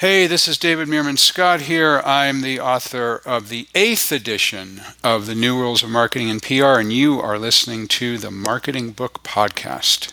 Hey, this is David Meerman Scott here. I'm the author of the eighth edition of the New Rules of Marketing and PR, and you are listening to the Marketing Book Podcast.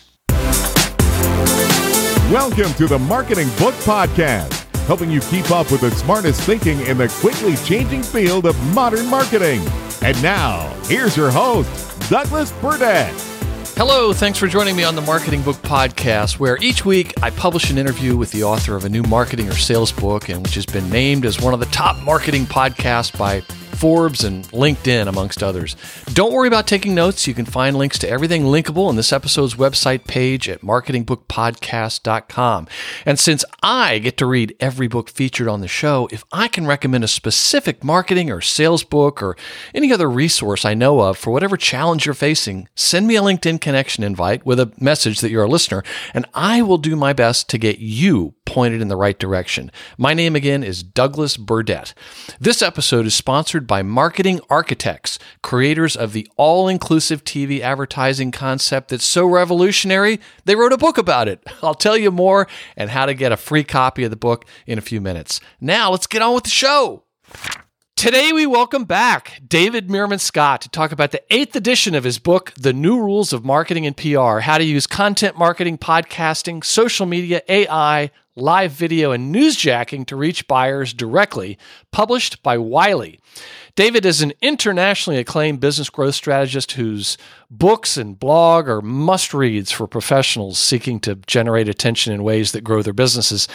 Welcome to the Marketing Book Podcast, helping you keep up with the smartest thinking in the quickly changing field of modern marketing. And now, here's your host, Douglas Burdett. Hello, thanks for joining me on the Marketing Book Podcast, where each week I publish an interview with the author of a new marketing or sales book, and which has been named as one of the top marketing podcasts by Forbes, and LinkedIn, amongst others. Don't worry about taking notes. You can find links to everything linkable in this episode's website page at marketingbookpodcast.com. And since I get to read every book featured on the show, if I can recommend a specific marketing or sales book or any other resource I know of for whatever challenge you're facing, send me a LinkedIn connection invite with a message that you're a listener, and I will do my best to get you pointed in the right direction. My name again is Douglas Burdett. This episode is sponsored by Marketing Architects, creators of the all inclusive TV advertising concept that's so revolutionary, they wrote a book about it. I'll tell you more and how to get a free copy of the book in a few minutes. Now, let's get on with the show. Today, we welcome back David Meerman Scott to talk about the eighth edition of his book, The New Rules of Marketing and PR How to Use Content Marketing, Podcasting, Social Media, AI, live video, and newsjacking to reach buyers directly, published by Wiley. David is an internationally acclaimed business growth strategist whose books and blog are must reads for professionals seeking to generate attention in ways that grow their businesses.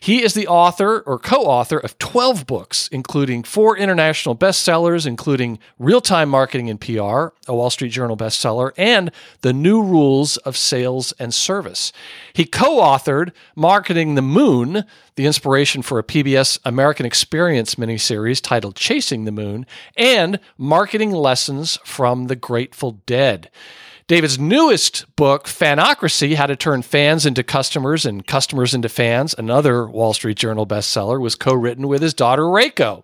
He is the author or co author of 12 books, including four international bestsellers, including Real Time Marketing and PR, a Wall Street Journal bestseller, and The New Rules of Sales and Service. He co authored Marketing the Moon, the inspiration for a PBS American Experience miniseries titled Chasing the Moon, and Marketing Lessons from the Grateful Dead. David's newest book, Fanocracy How to Turn Fans into Customers and Customers into Fans, another Wall Street Journal bestseller, was co written with his daughter, Reiko.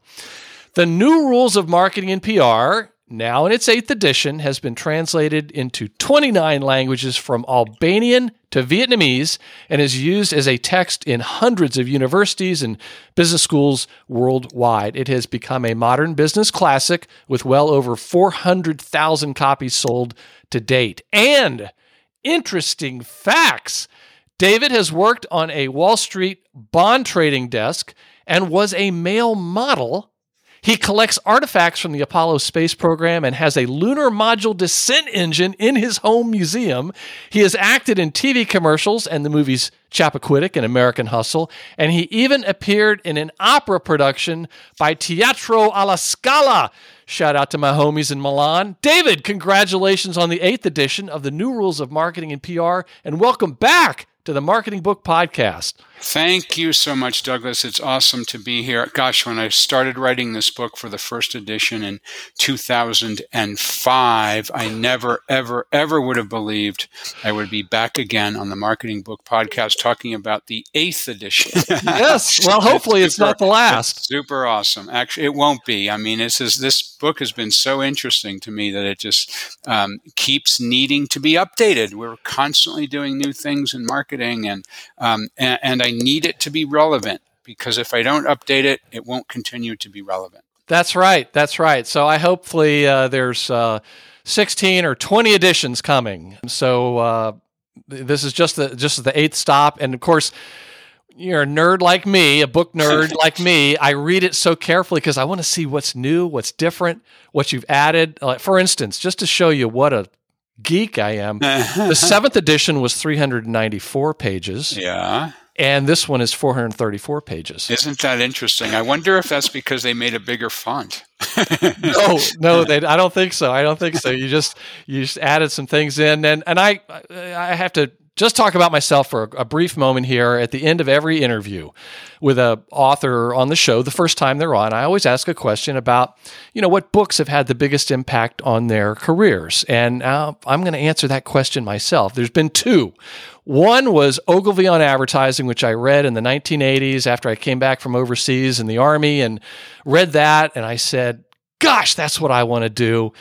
The New Rules of Marketing and PR now in its eighth edition, has been translated into 29 languages from Albanian to Vietnamese and is used as a text in hundreds of universities and business schools worldwide. It has become a modern business classic with well over 400,000 copies sold to date. And interesting facts David has worked on a Wall Street bond trading desk and was a male model he collects artifacts from the Apollo space program and has a lunar module descent engine in his home museum. He has acted in TV commercials and the movies Chappaquiddick and American Hustle, and he even appeared in an opera production by Teatro alla Scala. Shout out to my homies in Milan. David, congratulations on the eighth edition of the New Rules of Marketing and PR, and welcome back to the Marketing Book Podcast. Thank you so much, Douglas. It's awesome to be here. Gosh, when I started writing this book for the first edition in 2005, I never, ever, ever would have believed I would be back again on the Marketing Book Podcast talking about the eighth edition. yes. Well, hopefully it's, super, it's not the last. Super awesome. Actually, it won't be. I mean, this is this book has been so interesting to me that it just um, keeps needing to be updated. We're constantly doing new things in marketing, and um, and, and I need it to be relevant because if I don't update it, it won't continue to be relevant. That's right. That's right. So I hopefully uh, there's uh, 16 or 20 editions coming. So uh, this is just the just the eighth stop, and of course. You're a nerd like me, a book nerd like me. I read it so carefully because I want to see what's new, what's different, what you've added. Like for instance, just to show you what a geek I am, the seventh edition was 394 pages. Yeah and this one is 434 pages. Isn't that interesting? I wonder if that's because they made a bigger font. no, no, they, I don't think so. I don't think so. You just you just added some things in, and and I I have to just talk about myself for a, brief moment here at the end of every interview with a author on the show the first time they're on. I always ask a question about you know what books have had the biggest impact on their careers? And uh, i'm going to answer that question myself. There's been two. One was ogilvy on advertising which i read in the 1980s after i came back from overseas in the army and read that and i said gosh that's what i want to do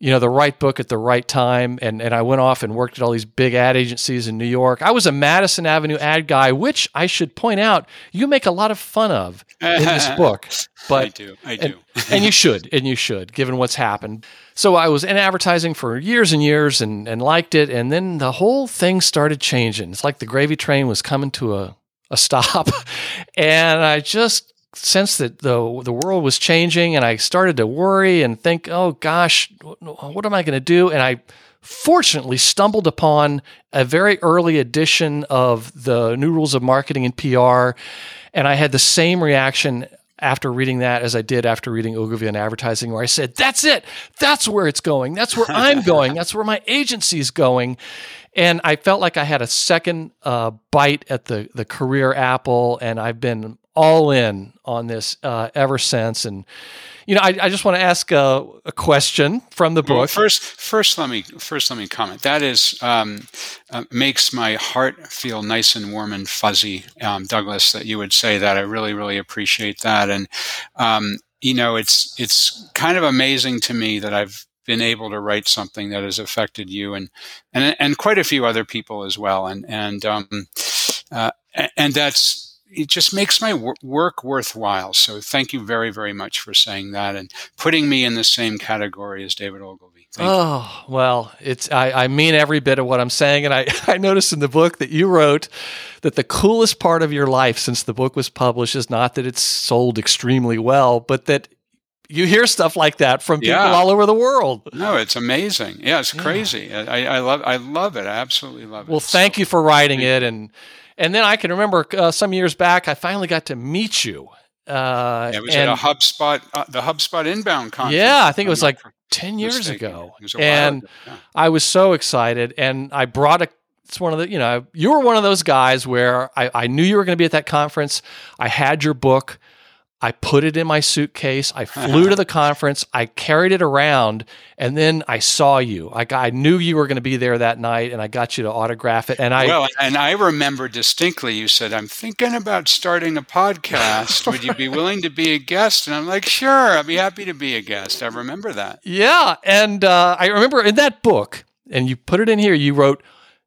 you know, the right book at the right time. And, and I went off and worked at all these big ad agencies in New York. I was a Madison Avenue ad guy, which I should point out, you make a lot of fun of in this book. But I do, I do. and, and you should, and you should, given what's happened. So I was in advertising for years and years and, and liked it. And then the whole thing started changing. It's like the gravy train was coming to a, a stop. and I just sensed that the, the world was changing. And I started to worry and think, oh gosh, what am I going to do? And I fortunately stumbled upon a very early edition of the New Rules of Marketing and PR. And I had the same reaction after reading that as I did after reading Ogilvy on advertising, where I said, that's it. That's where it's going. That's where I'm going. That's where my agency's going. And I felt like I had a second uh, bite at the, the career apple, and I've been all in on this uh, ever since. And you know, I, I just want to ask a, a, question from the book. Well, first, first, let me first let me comment. That is um, uh, makes my heart feel nice and warm and fuzzy, um, Douglas. That you would say that. I really, really appreciate that. And um, you know, it's it's kind of amazing to me that I've been able to write something that has affected you and and and quite a few other people as well. And and um, uh, and that's it just makes my work worthwhile. So thank you very, very much for saying that and putting me in the same category as David Ogilvy. Thank oh, you. well, it's I, I, mean every bit of what I'm saying. And I, I noticed in the book that you wrote that the coolest part of your life since the book was published is not that it's sold extremely well, but that you hear stuff like that from people yeah. all over the world. No, it's amazing. Yeah, it's crazy. Yeah. I, I, love I love it. I absolutely love it. Well, thank so, you for writing it and and then I can remember uh, some years back, I finally got to meet you. Uh, yeah, it was and, at a HubSpot, uh, the HubSpot inbound conference. Yeah, I think it was like 10 years mistaken. ago. And yeah. I was so excited. And I brought a, it's one of the, you know, you were one of those guys where I, I knew you were going to be at that conference. I had your book. I put it in my suitcase. I flew to the conference. I carried it around, and then I saw you. I, I knew you were going to be there that night, and I got you to autograph it. And I well, and I remember distinctly. You said, "I'm thinking about starting a podcast. Would you be willing to be a guest?" And I'm like, "Sure, I'd be happy to be a guest." I remember that. Yeah, and uh, I remember in that book, and you put it in here. You wrote,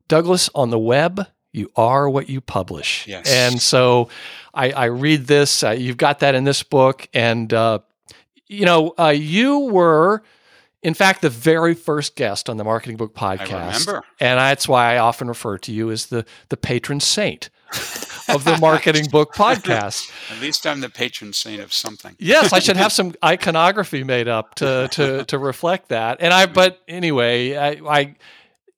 "Douglas on the web." You are what you publish. Yes. And so I, I read this. Uh, you've got that in this book, and uh, you know uh, you were, in fact, the very first guest on the Marketing Book Podcast. I remember, and that's why I often refer to you as the the patron saint. of the marketing book podcast. At least I'm the patron saint of something. yes, I should have some iconography made up to to to reflect that. And I, but anyway, I, I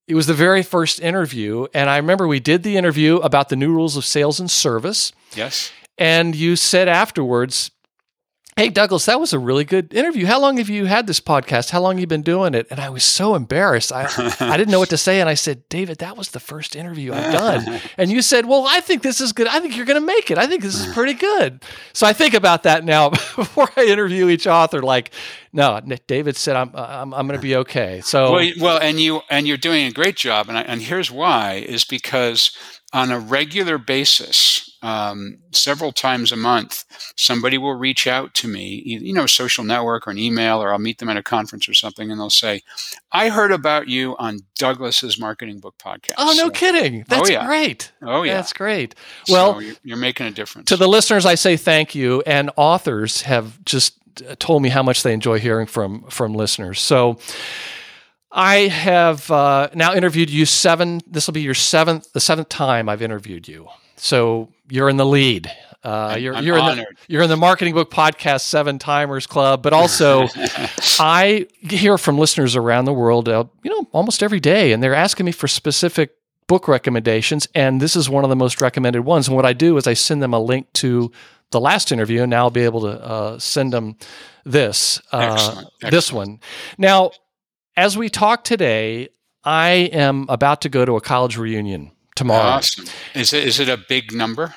it was the very first interview. And I remember we did the interview about the new rules of sales and service. Yes. And you said afterwards, Hey, Douglas, that was a really good interview. How long have you had this podcast? How long have you been doing it? And I was so embarrassed. I, I didn't know what to say. And I said, David, that was the first interview I've done. And you said, Well, I think this is good. I think you're going to make it. I think this is pretty good. So I think about that now before I interview each author. Like, no, David said, I'm, uh, I'm, I'm going to be okay. So, well, well, and you, and you're doing a great job. And, I, and here's why is because on a regular basis, um, several times a month, somebody will reach out to me, you know, social network or an email, or I'll meet them at a conference or something, and they'll say, "I heard about you on Douglas's Marketing Book podcast." Oh, no so, kidding! Oh, That's oh, yeah. great. Oh yeah, that's great. Well, so you're, you're making a difference. To the listeners, I say thank you, and authors have just told me how much they enjoy hearing from from listeners. So. I have uh, now interviewed you seven. This will be your seventh, the seventh time I've interviewed you. So you're in the lead. Uh, you're you're in the, you're in the Marketing Book Podcast Seven Timers Club, but also I hear from listeners around the world, uh, you know, almost every day, and they're asking me for specific book recommendations, and this is one of the most recommended ones. And what I do is I send them a link to the last interview, and now I'll be able to uh, send them this uh, Excellent. Excellent. this one. Now, as we talk today, I am about to go to a college reunion tomorrow. Awesome. Is it is it a big number?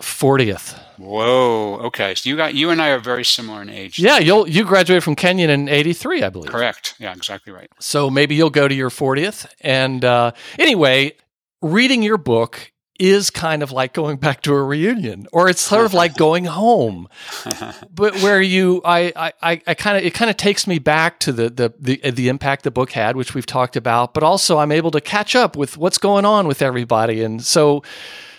40th. Whoa. Okay. So you got you and I are very similar in age. Yeah, you'll you graduated from Kenyon in 83, I believe. Correct. Yeah, exactly right. So maybe you'll go to your 40th. And uh, anyway, reading your book is kind of like going back to a reunion, or it's sort of like going home. but where you, I, I, I kind of, it kind of takes me back to the, the the the impact the book had, which we've talked about. But also, I'm able to catch up with what's going on with everybody, and so.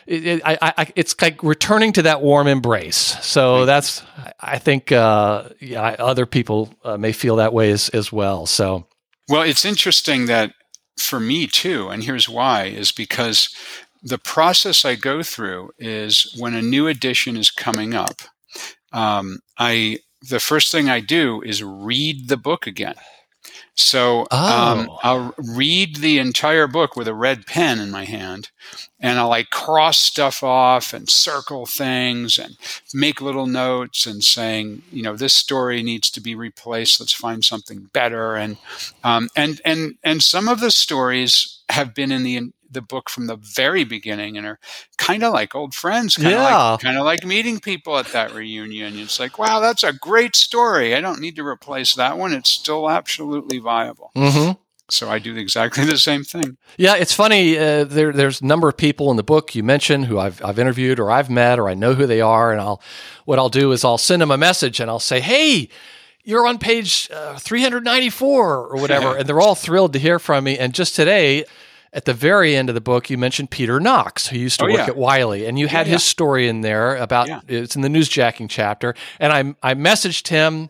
It, it, I, I, it's like returning to that warm embrace. So that's, I think, uh, yeah, other people uh, may feel that way as, as well. So, well, it's interesting that for me too, and here's why: is because the process I go through is when a new edition is coming up, um, I the first thing I do is read the book again. So um, oh. um, I'll read the entire book with a red pen in my hand, and I'll like cross stuff off and circle things and make little notes and saying, you know, this story needs to be replaced. Let's find something better. And um, and and and some of the stories have been in the the book from the very beginning and are kind of like old friends, kind of yeah. like kind of like meeting people at that reunion. It's like, wow, that's a great story. I don't need to replace that one. It's still absolutely viable. Mm-hmm. So I do exactly the same thing. Yeah, it's funny. Uh, there, there's a number of people in the book you mentioned who I've, I've interviewed or I've met or I know who they are, and I'll what I'll do is I'll send them a message and I'll say, hey you're on page uh, 394 or whatever. and they're all thrilled to hear from me. And just today, at the very end of the book, you mentioned Peter Knox, who used to oh, work yeah. at Wiley, and you had yeah, his story in there about it's in the newsjacking chapter. And I I messaged him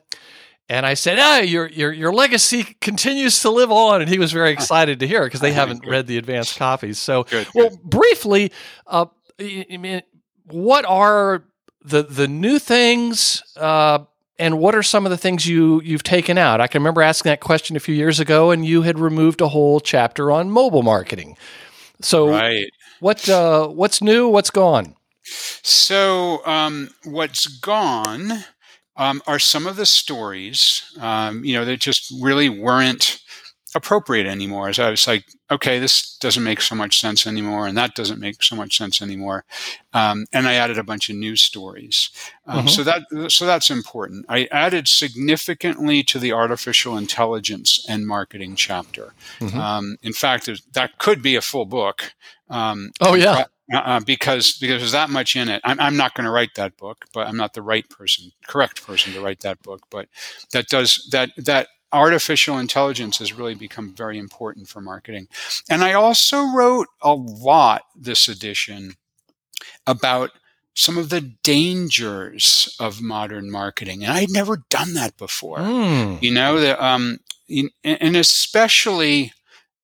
and I said, "Ah, your your your legacy continues to live on," and he was very excited to hear it because they haven't read the advanced copies. So, good, well, good. briefly, uh, I mean, what are the the new things? Uh, and what are some of the things you you've taken out? I can remember asking that question a few years ago, and you had removed a whole chapter on mobile marketing. So, right. what uh, what's new? What's gone? So, um, what's gone um, are some of the stories. Um, you know, that just really weren't appropriate anymore. As I was like, okay, this doesn't make so much sense anymore, and that doesn't make so much sense anymore. Um, and I added a bunch of news stories. Um, mm-hmm. So that so that's important. I added significantly to the artificial intelligence and marketing chapter. Mm-hmm. Um, in fact, that could be a full book. Um, oh yeah. Uh, because because there's that much in it. I'm, I'm not going to write that book, but I'm not the right person, correct person to write that book. But that does that that artificial intelligence has really become very important for marketing. And I also wrote a lot this edition about some of the dangers of modern marketing. And I'd never done that before. Mm. You know, the, um, and especially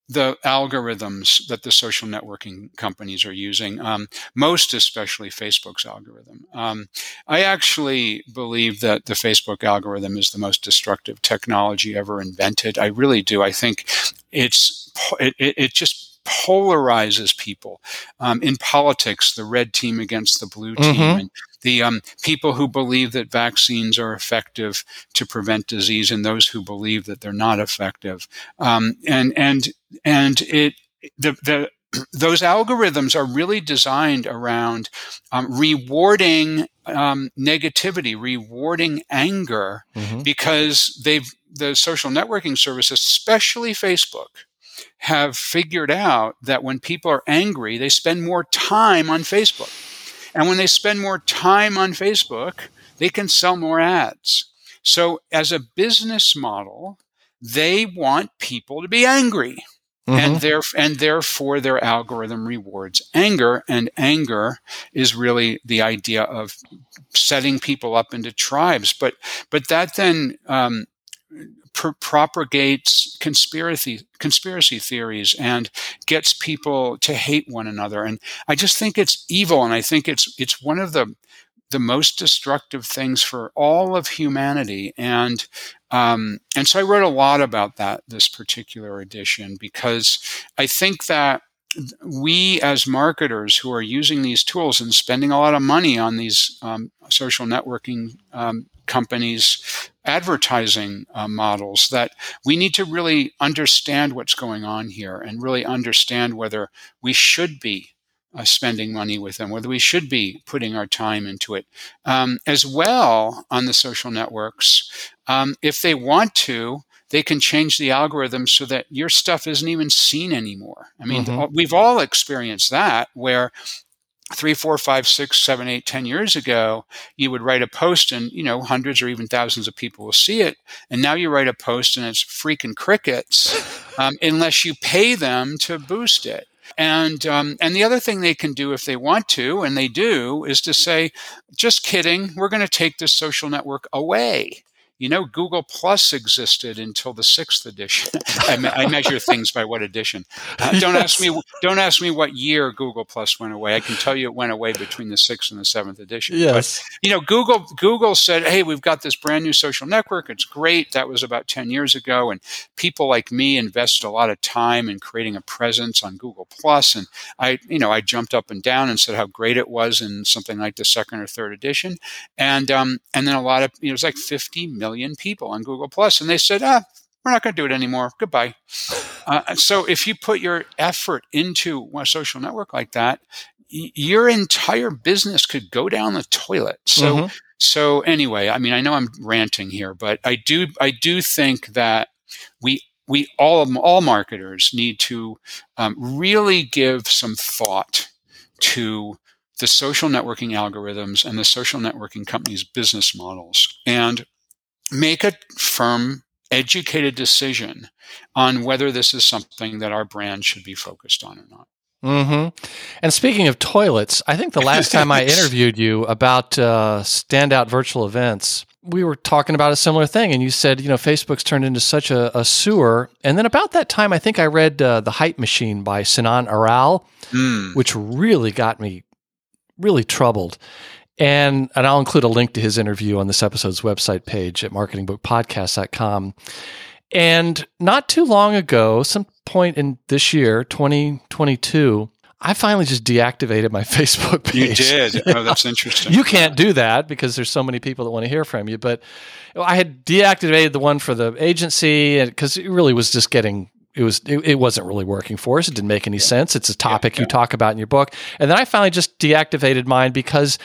the algorithms that the social networking companies are using, um, most especially Facebook's algorithm. Um, I actually believe that the Facebook algorithm is the most destructive technology ever invented. I really do. I think it's it, it just polarizes people. Um, in politics, the red team against the blue team, mm-hmm. and the um, people who believe that vaccines are effective to prevent disease, and those who believe that they're not effective. Um, and and and it the the those algorithms are really designed around um, rewarding um, negativity, rewarding anger, mm-hmm. because they've the social networking services, especially Facebook, have figured out that when people are angry, they spend more time on Facebook. And when they spend more time on Facebook, they can sell more ads. So, as a business model, they want people to be angry. Mm-hmm. And, there, and therefore, their algorithm rewards anger. And anger is really the idea of setting people up into tribes. But, but that then um, pr- propagates conspiracy conspiracy theories and gets people to hate one another. And I just think it's evil, and I think it's it's one of the the most destructive things for all of humanity. And um, and so I wrote a lot about that this particular edition because I think that we as marketers who are using these tools and spending a lot of money on these um, social networking um, companies advertising uh, models that we need to really understand what's going on here and really understand whether we should be uh, spending money with them, whether we should be putting our time into it. Um, as well, on the social networks, um, if they want to, they can change the algorithm so that your stuff isn't even seen anymore. I mean, mm-hmm. we've all experienced that where three, four, five, six, seven, eight, ten years ago, you would write a post and, you know, hundreds or even thousands of people will see it. And now you write a post and it's freaking crickets um, unless you pay them to boost it. And um, and the other thing they can do if they want to, and they do, is to say, just kidding, we're going to take this social network away you know, Google Plus existed until the sixth edition. I, me- I, measure things by what edition. Uh, don't yes. ask me. Don't ask me what year Google Plus went away. I can tell you it went away between the sixth and the seventh edition. Yes. But, you know, Google Google said, "Hey, we've got this brand new social network. It's great." That was about ten years ago, and people like me invested a lot of time in creating a presence on Google Plus. And I, you know, I jumped up and down and said how great it was in something like the second or third edition, and um, and then a lot of you know, it was like fifty million million people on Google Plus, and they said, ah, we're not going to do it anymore. Goodbye. Uh, so if you put your effort into a social network like that, y- your entire business could go down the toilet. So. Mm-hmm. So anyway, I mean, I know I'm ranting here, but I do, I do think that we we all all marketers need to um, really give some thought to the social networking algorithms and the social networking companies' business models. And make a firm, educated decision on whether this is something that our brand should be focused on or not. Mm-hmm. And speaking of toilets, I think the last time I interviewed you about uh, standout virtual events, we were talking about a similar thing, and you said, you know, Facebook's turned into such a, a sewer. And then about that time, I think I read uh, The Hype Machine by Sinan Aral, mm. which really got me really troubled. And, and I'll include a link to his interview on this episode's website page at marketingbookpodcast.com. And not too long ago, some point in this year, 2022, I finally just deactivated my Facebook page. You did. Oh, that's interesting. you can't do that because there's so many people that want to hear from you. But I had deactivated the one for the agency because it really was just getting it was it, it, wasn't really working for us. It didn't make any yeah. sense. It's a topic yeah, yeah. you talk about in your book. And then I finally just deactivated mine because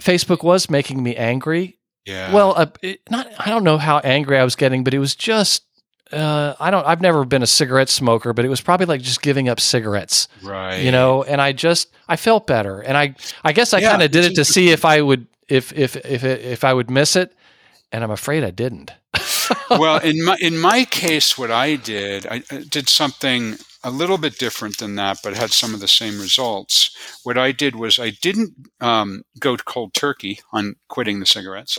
Facebook was making me angry. Yeah. Well, uh, it, not I don't know how angry I was getting, but it was just uh, I don't. I've never been a cigarette smoker, but it was probably like just giving up cigarettes, right? You know, and I just I felt better, and I I guess I yeah, kind of did it to see if I would if if if if I would miss it, and I'm afraid I didn't. well, in my in my case, what I did, I, I did something a little bit different than that, but had some of the same results. What I did was I didn't um, go cold turkey on quitting the cigarettes.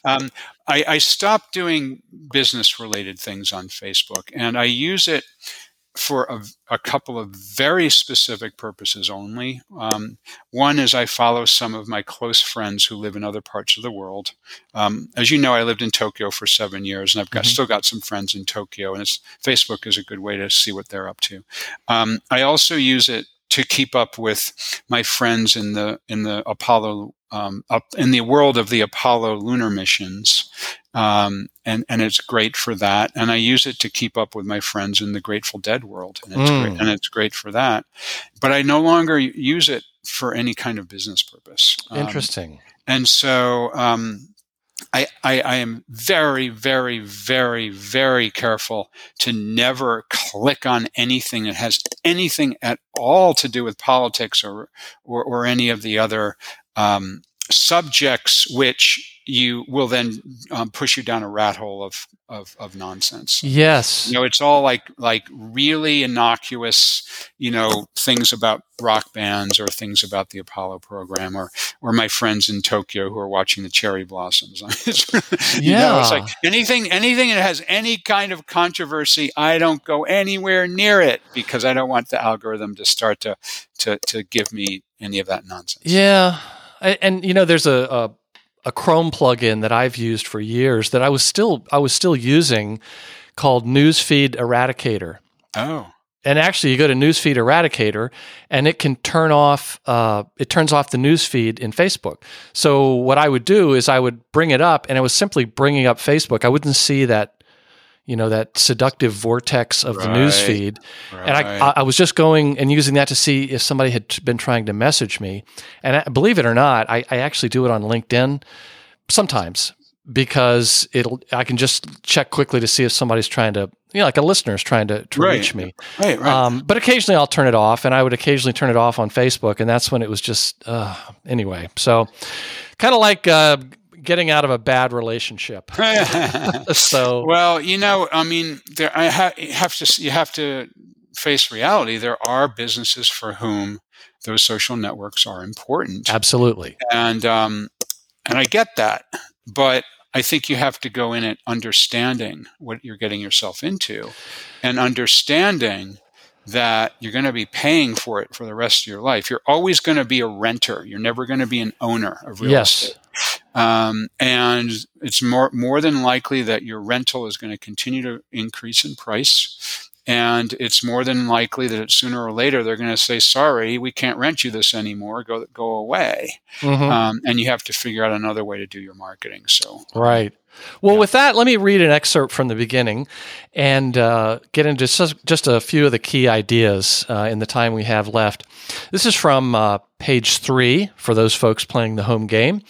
um, I, I stopped doing business related things on Facebook, and I use it for a, a, couple of very specific purposes only. Um, one is I follow some of my close friends who live in other parts of the world. Um, as you know, I lived in Tokyo for seven years, and I've got, mm-hmm. still got some friends in Tokyo, and Facebook is a good way to see what they're up to. Um, I also use it to keep up with my friends in the in the Apollo um, up in the world of the Apollo lunar missions, um, and and it's great for that. And I use it to keep up with my friends in the Grateful Dead world, and it's mm. great, and it's great for that. But I no longer use it for any kind of business purpose. Um, Interesting. And so um, I, I, I, am very, very, very, very careful to never click on anything that has anything at all to do with politics or, or, or any of the other um, subjects which you will then um, push you down a rat hole of, of, of nonsense. Yes, you know it's all like like really innocuous, you know, things about rock bands or things about the Apollo program or or my friends in Tokyo who are watching the cherry blossoms. yeah, know, it's like anything anything that has any kind of controversy, I don't go anywhere near it because I don't want the algorithm to start to to to give me any of that nonsense. Yeah. And you know, there's a, a a Chrome plugin that I've used for years that I was still I was still using called Newsfeed Eradicator. Oh. And actually, you go to Newsfeed Eradicator, and it can turn off. Uh, it turns off the newsfeed in Facebook. So what I would do is I would bring it up, and it was simply bringing up Facebook. I wouldn't see that you know that seductive vortex of right, the news feed right. and I, I was just going and using that to see if somebody had been trying to message me and I, believe it or not I, I actually do it on linkedin sometimes because it'll I can just check quickly to see if somebody's trying to you know, like a listener's trying to, to Right. reach me. Right, right. Um, but occasionally I'll turn it off, and I would occasionally turn it off on Facebook, and that's when it was just uh, anyway. So, kind of like uh, getting out of a bad relationship. so, well, you know, I mean, there I ha- you have to you have to face reality. There are businesses for whom those social networks are important, absolutely, and um, and I get that, but I think you have to go in it understanding what you're getting yourself into, and understanding that you're going to be paying for it for the rest of your life. You're always going to be a renter. You're never going to be an owner of real yes, estate. Um, and it's more more than likely that your rental is going to continue to increase in price. And it's more than likely that sooner or later they're going to say, "Sorry, we can't rent you this anymore. Go go away." Mhm. Um, and you have to figure out another way to do your marketing. So, right. Well, Yeah. with that, let me read an excerpt from the beginning and uh, get into just, just a few of the key ideas uh, in the time we have left. This is from uh, page three for those folks playing the home game.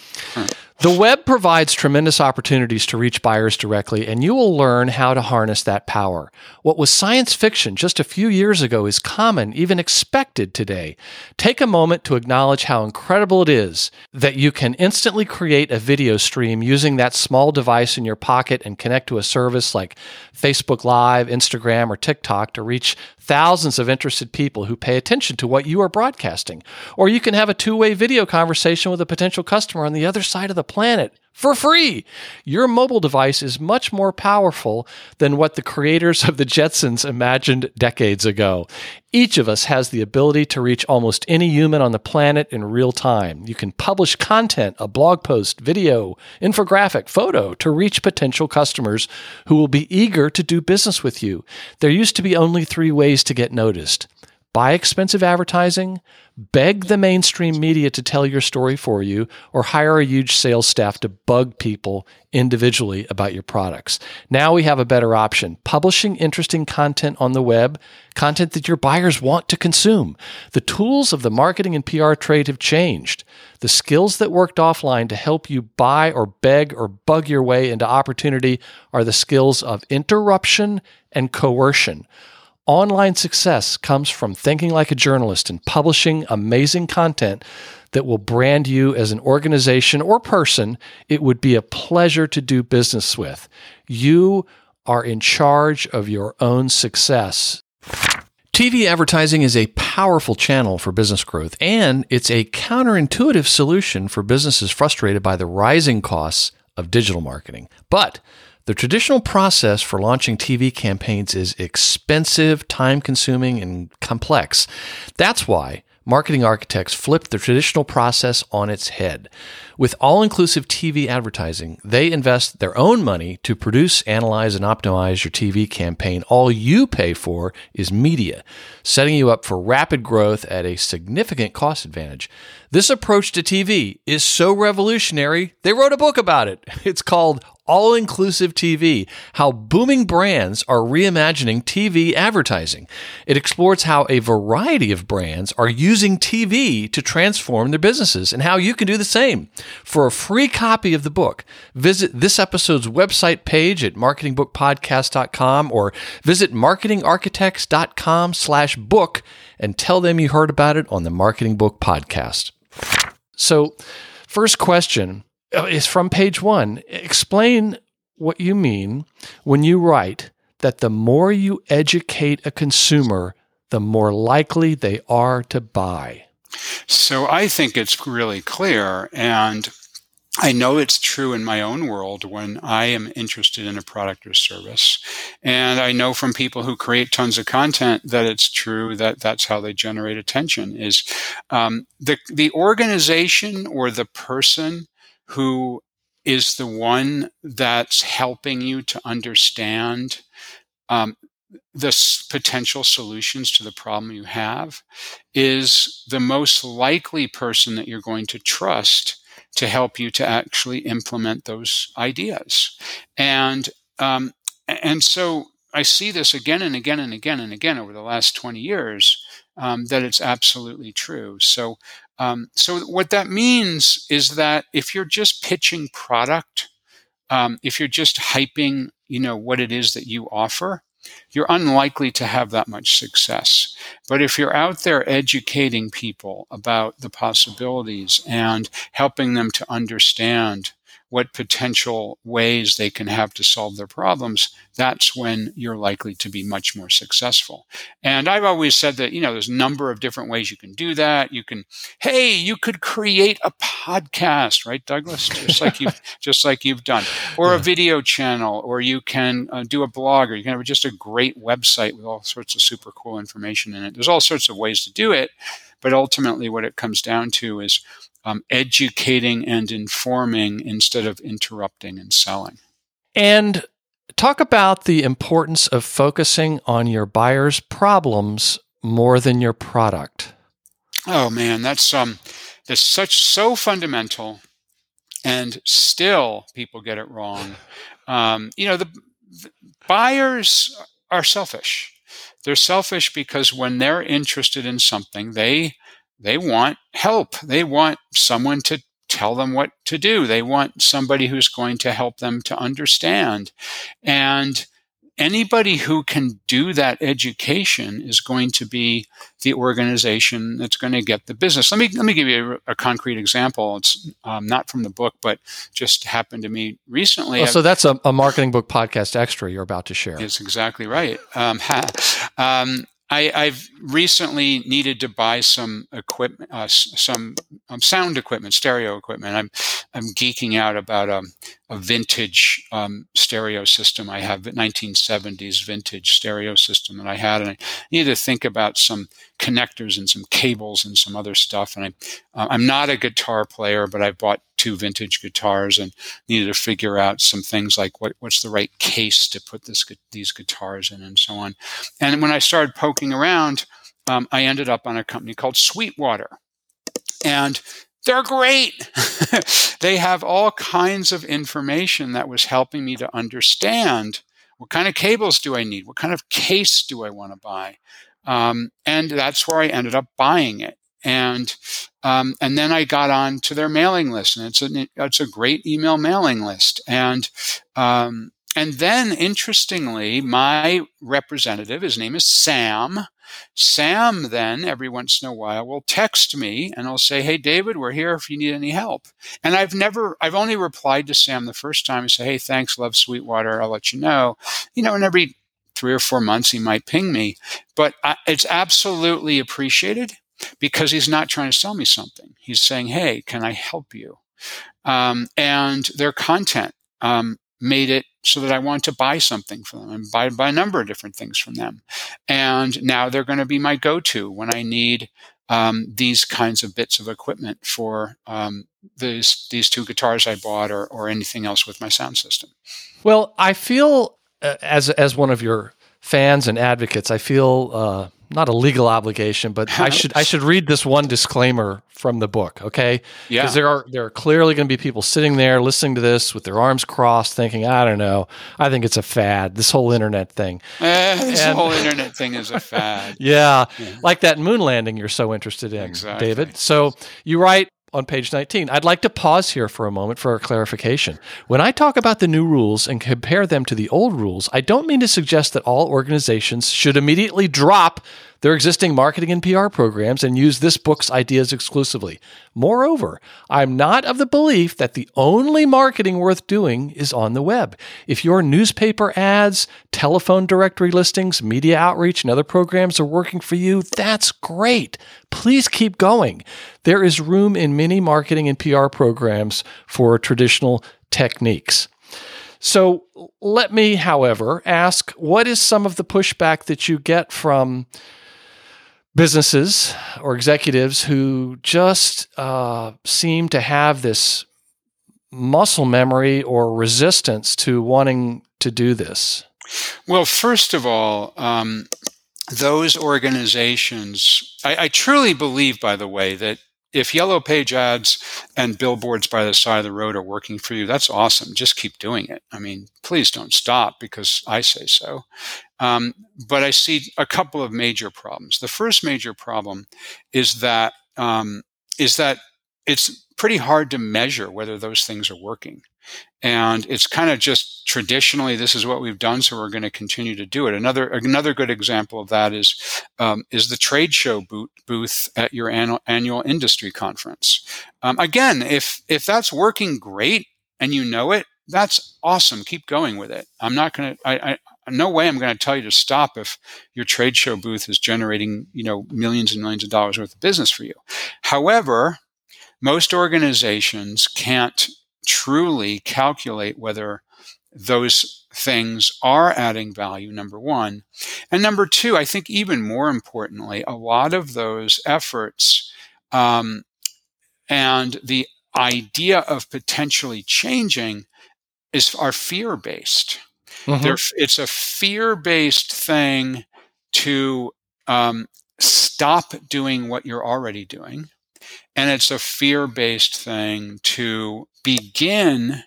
The web provides tremendous opportunities to reach buyers directly, and you will learn how to harness that power. What was science fiction just a few years ago is common, even expected today. Take a moment to acknowledge how incredible it is that you can instantly create a video stream using that small device in your pocket and connect to a service like Facebook Live, Instagram, or TikTok to reach thousands of interested people who pay attention to what you are broadcasting. Or you can have a two way video conversation with a potential customer on the other side of the planet for free. Your mobile device is much more powerful than what the creators of the Jetsons imagined decades ago. Each of us has the ability to reach almost any human on the planet in real time. You can publish content, a blog post, video, infographic, photo to reach potential customers who will be eager to do business with you. There used to be only three ways to get noticed buy expensive advertising, beg the mainstream media to tell your story for you, or hire a huge sales staff to bug people individually about your products. Now we have a better option publishing interesting content on the web, content that your buyers want to consume. The tools of the marketing and PR trade have changed. The skills that worked offline to help you buy or beg or bug your way into opportunity are the skills of interruption and coercion. Online success comes from thinking like a journalist and publishing amazing content that will brand you as an organization or person it would be a pleasure to do business with. You are in charge of your own success. TV advertising is a powerful channel for business growth, and it's a counterintuitive solution for businesses frustrated by the rising costs of digital marketing. But the traditional process for launching TV campaigns is expensive, time consuming, and complex. That's why marketing architects flipped the traditional process on its head. With all inclusive TV advertising, they invest their own money to produce, analyze, and optimize your TV campaign. All you pay for is media, setting you up for rapid growth at a significant cost advantage. This approach to TV is so revolutionary, they wrote a book about it. It's called all inclusive TV How Booming Brands Are Reimagining TV Advertising. It explores how a variety of brands are using TV to transform their businesses and how you can do the same. For a free copy of the book, visit this episode's website page at marketingbookpodcast.com or visit marketingarchitects.com slash book and tell them you heard about it on the Marketing Book Podcast. So, first question is from page one. Explain what you mean when you write that the more you educate a consumer, the more likely they are to buy. So I think it's really clear. And I know it's true in my own world when I am interested in a product or service. And I know from people who create tons of content that it's true that that's how they generate attention is um, the, the organization or the person who is the one that's helping you to understand um, the s- potential solutions to the problem you have is the most likely person that you're going to trust to help you to actually implement those ideas. And um, and so I see this again and again and again and again over the last 20 years um, that it's absolutely true. So um, so what that means is that if you're just pitching product, um, if you're just hyping, you know what it is that you offer, you're unlikely to have that much success. But if you're out there educating people about the possibilities and helping them to understand what potential ways they can have to solve their problems, that's when you're likely to be much more successful. And I've always said that, you know, there's a number of different ways you can do that. You can, hey, you could create a podcast, right, Douglas? Just like you've, just like you've done, or yeah. a video channel, or you can uh, do a blog, or you can have just a great website with all sorts of super cool information in it. There's all sorts of ways to do it. But ultimately, what it comes down to is um, educating and informing instead of interrupting and selling. And talk about the importance of focusing on your buyer's problems more than your product. Oh man, that's um, that's such so fundamental, and still people get it wrong. Um, you know, the, the buyers are selfish. They're selfish because when they're interested in something, they they want help. They want someone to tell them what to do. They want somebody who's going to help them to understand. And anybody who can do that education is going to be the organization that's going to get the business. Let me let me give you a, a concrete example. It's um, not from the book, but just happened to me recently. Oh, so that's a, a, marketing book podcast extra you're about to share. That's exactly right. Um, um, I, have recently needed to buy some equipment, uh, some um, sound equipment, stereo equipment. I'm I'm geeking out about a, a vintage um, stereo system. I have a 1970s vintage stereo system that I had, and I need to think about some connectors and some cables and some other stuff. And I, uh, I'm not a guitar player, but I bought two vintage guitars and needed to figure out some things like what, what's the right case to put this, these guitars in and so on. And when I started poking around, um, I ended up on a company called Sweetwater. And they're great. they have all kinds of information that was helping me to understand what kind of cables do I need? What kind of case do I want to buy? Um, and that's where I ended up buying it. And um, and then I got on to their mailing list, and it's a it's a great email mailing list. And um, and then interestingly, my representative, his name is Sam. Sam then every once in a while will text me and I'll say, Hey David, we're here if you need any help. And I've never I've only replied to Sam the first time and say, Hey, thanks, love Sweetwater, I'll let you know. You know, and every three or four months he might ping me. But I, it's absolutely appreciated because he's not trying to sell me something. He's saying, Hey, can I help you? Um, and their content um, made it so that I want to buy something from them and buy, buy a number of different things from them. And now they're going to be my go to when I need um, these kinds of bits of equipment for um, these, these two guitars I bought or, or anything else with my sound system. Well, I feel as, as one of your fans and advocates, I feel uh, not a legal obligation, but I should I should read this one disclaimer from the book, okay? Yeah. Because there are there are clearly going to be people sitting there listening to this with their arms crossed, thinking, I don't know, I think it's a fad. This whole internet thing. Uh, this and, whole internet thing is a fad. yeah, yeah, like that moon landing you're so interested in, exactly. David. So you write on page 19. I'd like to pause here for a moment for a clarification. When I talk about the new rules and compare them to the old rules, I don't mean to suggest that all organizations should immediately drop their existing marketing and PR programs and use this book's ideas exclusively. Moreover, I'm not of the belief that the only marketing worth doing is on the web. If your newspaper ads, telephone directory listings, media outreach, and other programs are working for you, that's great. Please keep going. There is room in many marketing and PR programs for traditional techniques. So let me, however, ask what is some of the pushback that you get from businesses or executives who just uh, seem to have this muscle memory or resistance to wanting to do this? Well, first of all, um, those organizations, I, I, truly believe, by the way, that if yellow page ads and billboards by the side of the road are working for you, that's awesome. Just keep doing it. I mean, please don't stop because I say so. Um, but I see a couple of major problems. The first major problem is that um, is that it's pretty hard to measure whether those things are working. And it's kind of just traditionally this is what we've done, so we're going to continue to do it. Another another good example of that is um, is the trade show booth, booth at your annual, annual industry conference. Um, again, if if that's working great and you know it, that's awesome. Keep going with it. I'm not going to. I, I no way I'm going to tell you to stop if your trade show booth is generating you know millions and millions of dollars worth of business for you. However, most organizations can't truly calculate whether those things are adding value, number one. And number two, I think even more importantly, a lot of those efforts um, and the idea of potentially changing is are fear based. Mm-hmm. It's a fear based thing to um, stop doing what you're already doing. And it's a fear based thing to begin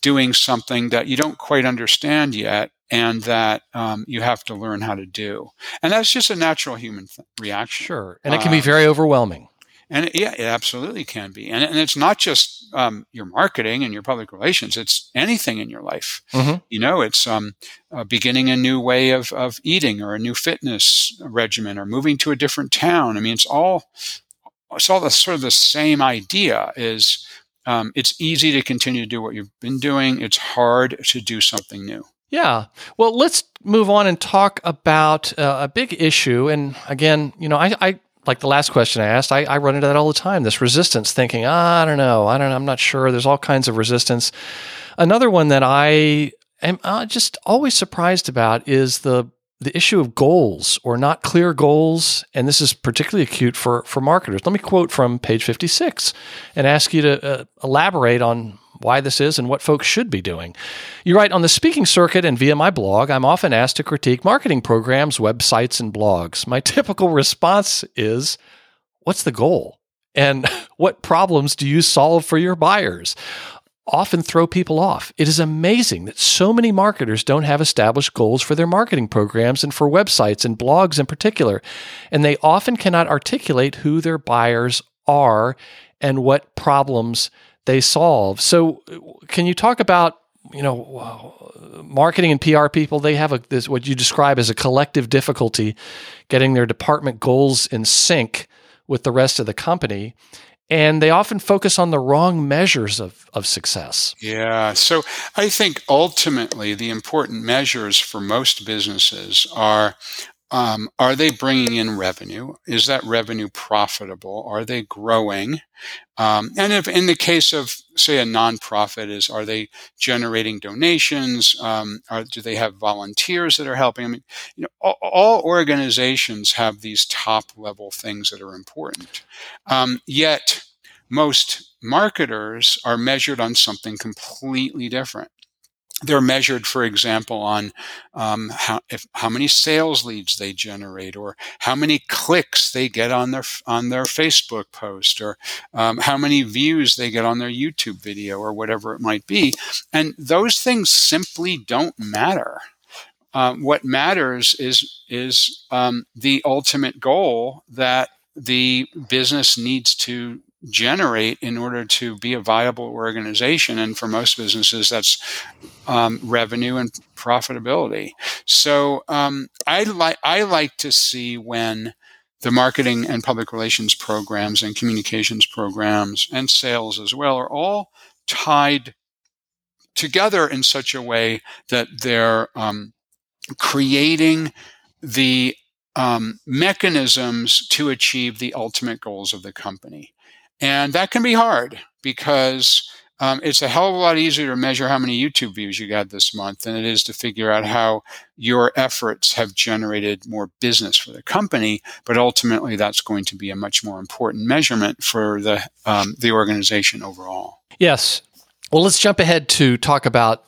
doing something that you don't quite understand yet and that um, you have to learn how to do. And that's just a natural human th- reaction. Sure. And it can be uh, very overwhelming. And it, yeah, it absolutely can be. And, and it's not just um, your marketing and your public relations, it's anything in your life. Mm-hmm. You know, it's um, uh, beginning a new way of, of eating or a new fitness regimen or moving to a different town. I mean, it's all, it's all the sort of the same idea is um, it's easy to continue to do what you've been doing. It's hard to do something new. Yeah. Well, let's move on and talk about uh, a big issue. And again, you know, I, I like the last question I asked, I, I, run into that all the time. This resistance, thinking, ah, I don't know, I don't, I'm not sure. There's all kinds of resistance. Another one that I am uh, just always surprised about is the the issue of goals or not clear goals, and this is particularly acute for for marketers. Let me quote from page 56 and ask you to uh, elaborate on why this is and what folks should be doing. You write on the speaking circuit and via my blog, I'm often asked to critique marketing programs, websites, and blogs. My typical response is, What's the goal? And what problems do you solve for your buyers? Often throw people off. It is amazing that so many marketers don't have established goals for their marketing programs and for websites and blogs in particular. And they often cannot articulate who their buyers are and what problems they solve. So, can you talk about you know marketing and PR people? They have a this what you describe as a collective difficulty getting their department goals in sync with the rest of the company. And they often focus on the wrong measures of, of success. Yeah. So I think ultimately the important measures for most businesses are um, are they bringing in revenue? Is that revenue profitable? Are they growing? Um, and if in the case of, say, a nonprofit, is are they generating donations? Um, are, do they have volunteers that are helping? I mean, you know, all, all organizations have these top level things that are important. Um, yet, most marketers are measured on something completely different they're measured, for example, on um, how, if, how many sales leads they generate, or how many clicks they get on their on their Facebook post, or um, how many views they get on their YouTube video, or whatever it might be. And those things simply don't matter. Um, what matters is is um, the ultimate goal that the business needs to generate in order to be a viable organization. And for most businesses, that's um, revenue and profitability. So um, I like I like to see when the marketing and public relations programs and communications programs and sales as well are all tied together in such a way that they're um, creating the um, mechanisms to achieve the ultimate goals of the company. And that can be hard because um, it's a hell of a lot easier to measure how many YouTube views you got this month than it is to figure out how your efforts have generated more business for the company. But ultimately, that's going to be a much more important measurement for the um, the organization overall. Yes. Well, let's jump ahead to talk about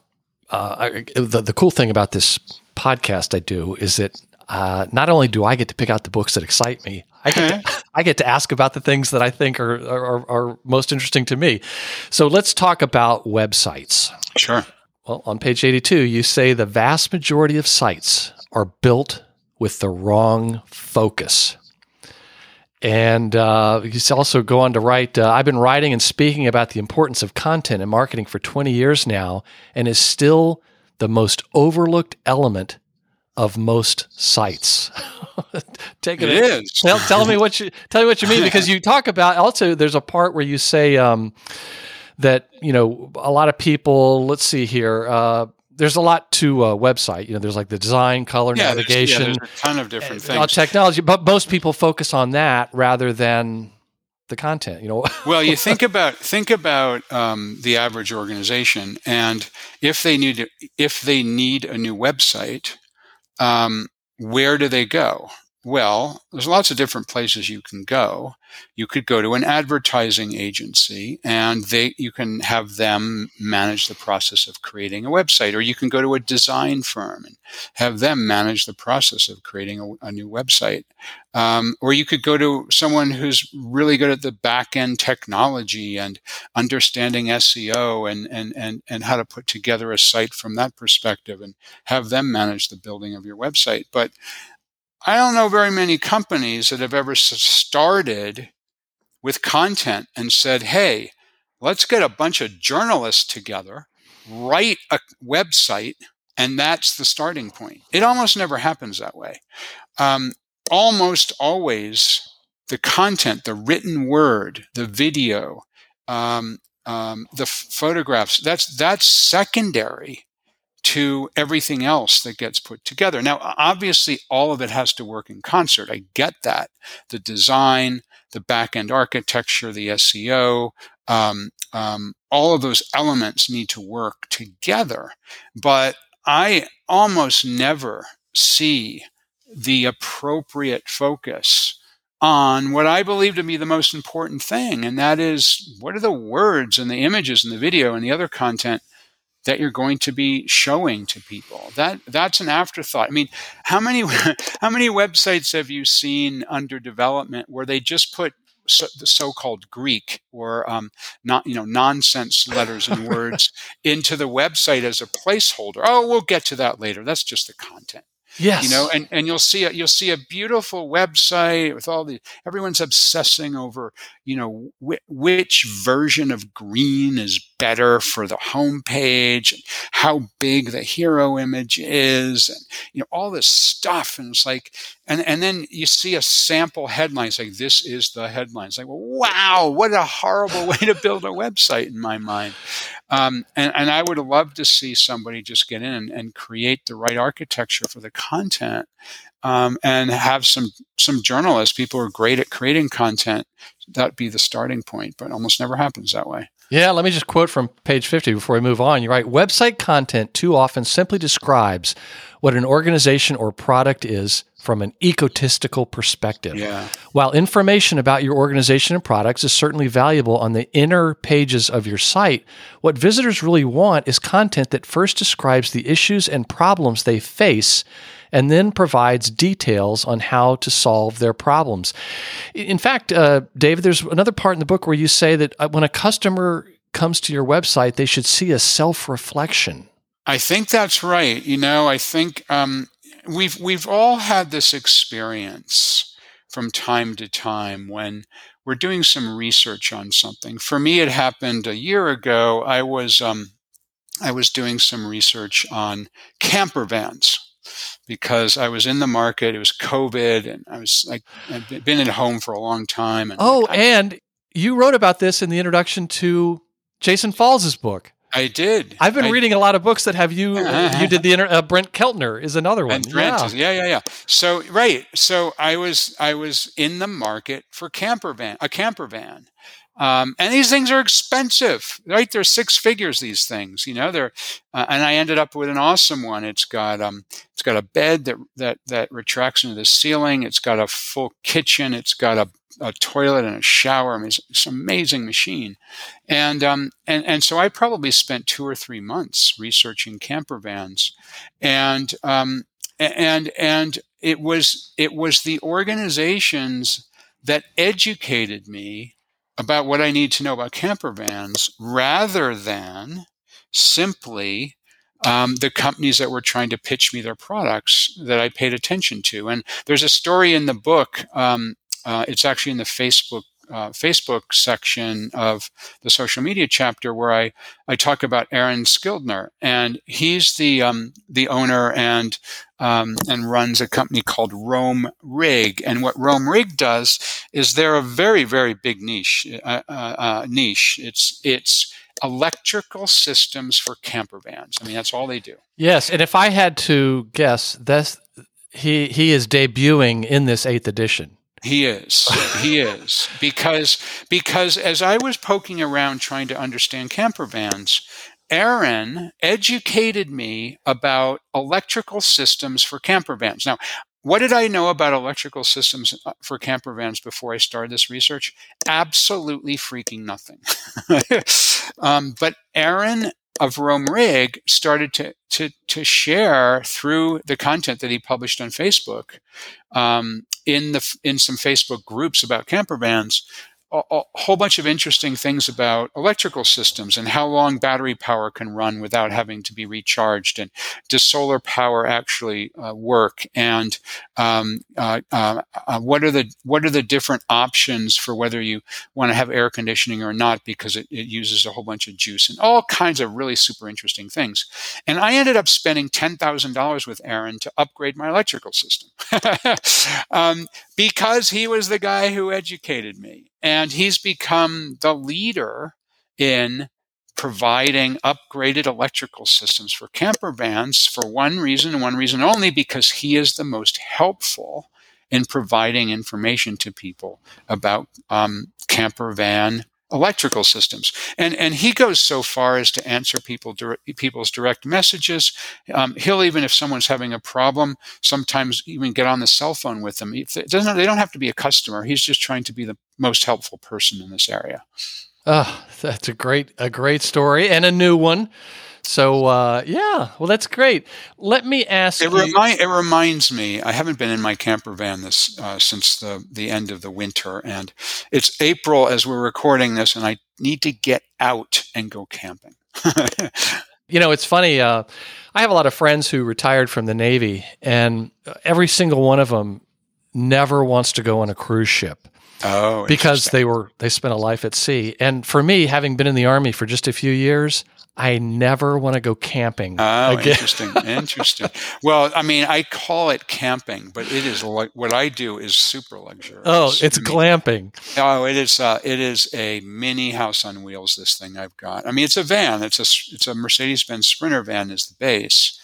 uh, the the cool thing about this podcast I do is that uh, not only do I get to pick out the books that excite me, I get, to, I get to ask about the things that I think are, are, are most interesting to me. So let's talk about websites. Sure. Well, on page 82, you say the vast majority of sites are built with the wrong focus. And uh, you also go on to write uh, I've been writing and speaking about the importance of content and marketing for 20 years now, and is still the most overlooked element of most sites. Take it. It is. Tell, tell, me what you tell me what you mean because you talk about also. There's a part where you say um, that you know a lot of people. Let's see here. Uh, there's a lot to a website. You know, there's like the design, color, yeah, navigation, there's, yeah, there's a ton of different things. Technology, but most people focus on that rather than the content. You know. well, you think about think about um, the average organization, and if they need if they need a new website, um, where do they go? Well, there's lots of different places you can go. You could go to an advertising agency and they, you can have them manage the process of creating a website, or you can go to a design firm and have them manage the process of creating a, a new website. Um, or you could go to someone who's really good at the back end technology and understanding SEO and, and, and, and how to put together a site from that perspective and have them manage the building of your website. But I don't know very many companies that have ever started with content and said, hey, let's get a bunch of journalists together, write a website, and that's the starting point. It almost never happens that way. Um, almost always, the content, the written word, the video, um, um, the photographs, that's, that's secondary to everything else that gets put together. Now, obviously, all of it has to work in concert. I get that. The design, the back end architecture, the SEO, um, um, all of those elements need to work together. But I almost never see the appropriate focus on what I believe to be the most important thing, and that is what are the words and the images and the video and the other content that you're going to be showing to people. That that's an afterthought. I mean, how many how many websites have you seen under development where they just put so, the so-called Greek or um, not you know nonsense letters and words into the website as a placeholder? Oh, we'll get to that later. That's just the content. Yes. You know, and, and you'll see a, you'll see a beautiful website with all the everyone's obsessing over, you know, wh- which version of green is better for the homepage, how big the hero image is, and you know all this stuff. And it's like, and and then you see a sample headline. It's like this is the headline. It's like, wow, what a horrible way to build a website in my mind. Um, and, and I would love to see somebody just get in and, and create the right architecture for the content um, and have some some journalists, people who are great at creating content, that be the starting point. But almost never happens that way. Yeah, let me just quote from page 50 before we move on. You write Website content too often simply describes what an organization or product is from an egotistical perspective. Yeah. While information about your organization and products is certainly valuable on the inner pages of your site, what visitors really want is content that first describes the issues and problems they face and then provides details on how to solve their problems. In fact, uh, David, there's another part in the book where you say that uh, when a customer comes to your website, they should see a self reflection. I think that's right. You know, I think um, we've we've all had this experience from time to time when we're doing some research on something. For me, it happened a year ago. I was um, I was doing some research on camper vans because I was in the market. It was COVID, and I was like, I'd been at home for a long time. And oh, I, and you wrote about this in the introduction to Jason Falls' book. I did. I've been I, reading a lot of books that have you. you did the inter, uh, Brent Keltner is another one. yeah. yeah, yeah, yeah. So right. So I was I was in the market for camper van, a camper van, um, and these things are expensive, right? They're six figures. These things, you know, they're. Uh, and I ended up with an awesome one. It's got um, it's got a bed that that that retracts into the ceiling. It's got a full kitchen. It's got a, a toilet and a shower. I mean, it's, it's an amazing machine. And um, and and so I probably spent two or three months researching camper vans, and um, and and it was it was the organizations that educated me about what I need to know about camper vans rather than simply um, the companies that were trying to pitch me their products that I paid attention to. And there's a story in the book um, uh, it's actually in the Facebook uh, Facebook section of the social media chapter where I, I talk about Aaron Skildner, and he's the um, the owner and um, and runs a company called Rome Rig. And what Rome Rig does is they're a very very big niche uh, uh, uh niche. It's it's electrical systems for camper vans. I mean, that's all they do. Yes, and if I had to guess, that's he he is debuting in this eighth edition. He is. he is because because as I was poking around trying to understand camper vans, Aaron educated me about electrical systems for camper vans. Now, what did I know about electrical systems uh, for camper vans before I started this research? Absolutely freaking nothing. um, but Aaron of Rome Rig started to, to, to share through the content that he published on Facebook um, in the in some Facebook groups about camper vans a, a, whole bunch of interesting things about electrical systems and how long battery power can run without having to be recharged, and does solar power actually uh, work? And um, uh, uh, uh, what are the what are the different options for whether you want to have air conditioning or not because it, it uses a whole bunch of juice and all kinds of really super interesting things. And I ended up spending ten thousand dollars with Aaron to upgrade my electrical system um, because he was the guy who educated me. And he's become the leader in providing upgraded electrical systems for camper vans for one reason and one reason only because he is the most helpful in providing information to people about um, camper van electrical systems. And and he goes so far as to answer people people's direct messages. Um, he'll even if someone's having a problem, sometimes even get on the cell phone with them. It doesn't they don't have to be a customer. He's just trying to be the most helpful person in this area. Oh, that's a great a great story and a new one. So uh, yeah, well, that's great. Let me ask. It, you- it reminds me. I haven't been in my camper van this uh, since the the end of the winter, and it's April as we're recording this, and I need to get out and go camping. you know, it's funny. Uh, I have a lot of friends who retired from the Navy, and every single one of them never wants to go on a cruise ship. Oh, because they were they spent a life at sea. And for me, having been in the army for just a few years, I never want to go camping. Oh, again. interesting. interesting. Well, I mean, I call it camping, but it is like what I do is super luxurious. Oh, it's I mean, glamping. Oh, it is. Uh, it is a mini house on wheels. This thing I've got. I mean, it's a van. It's a it's a Mercedes Benz Sprinter van is the base,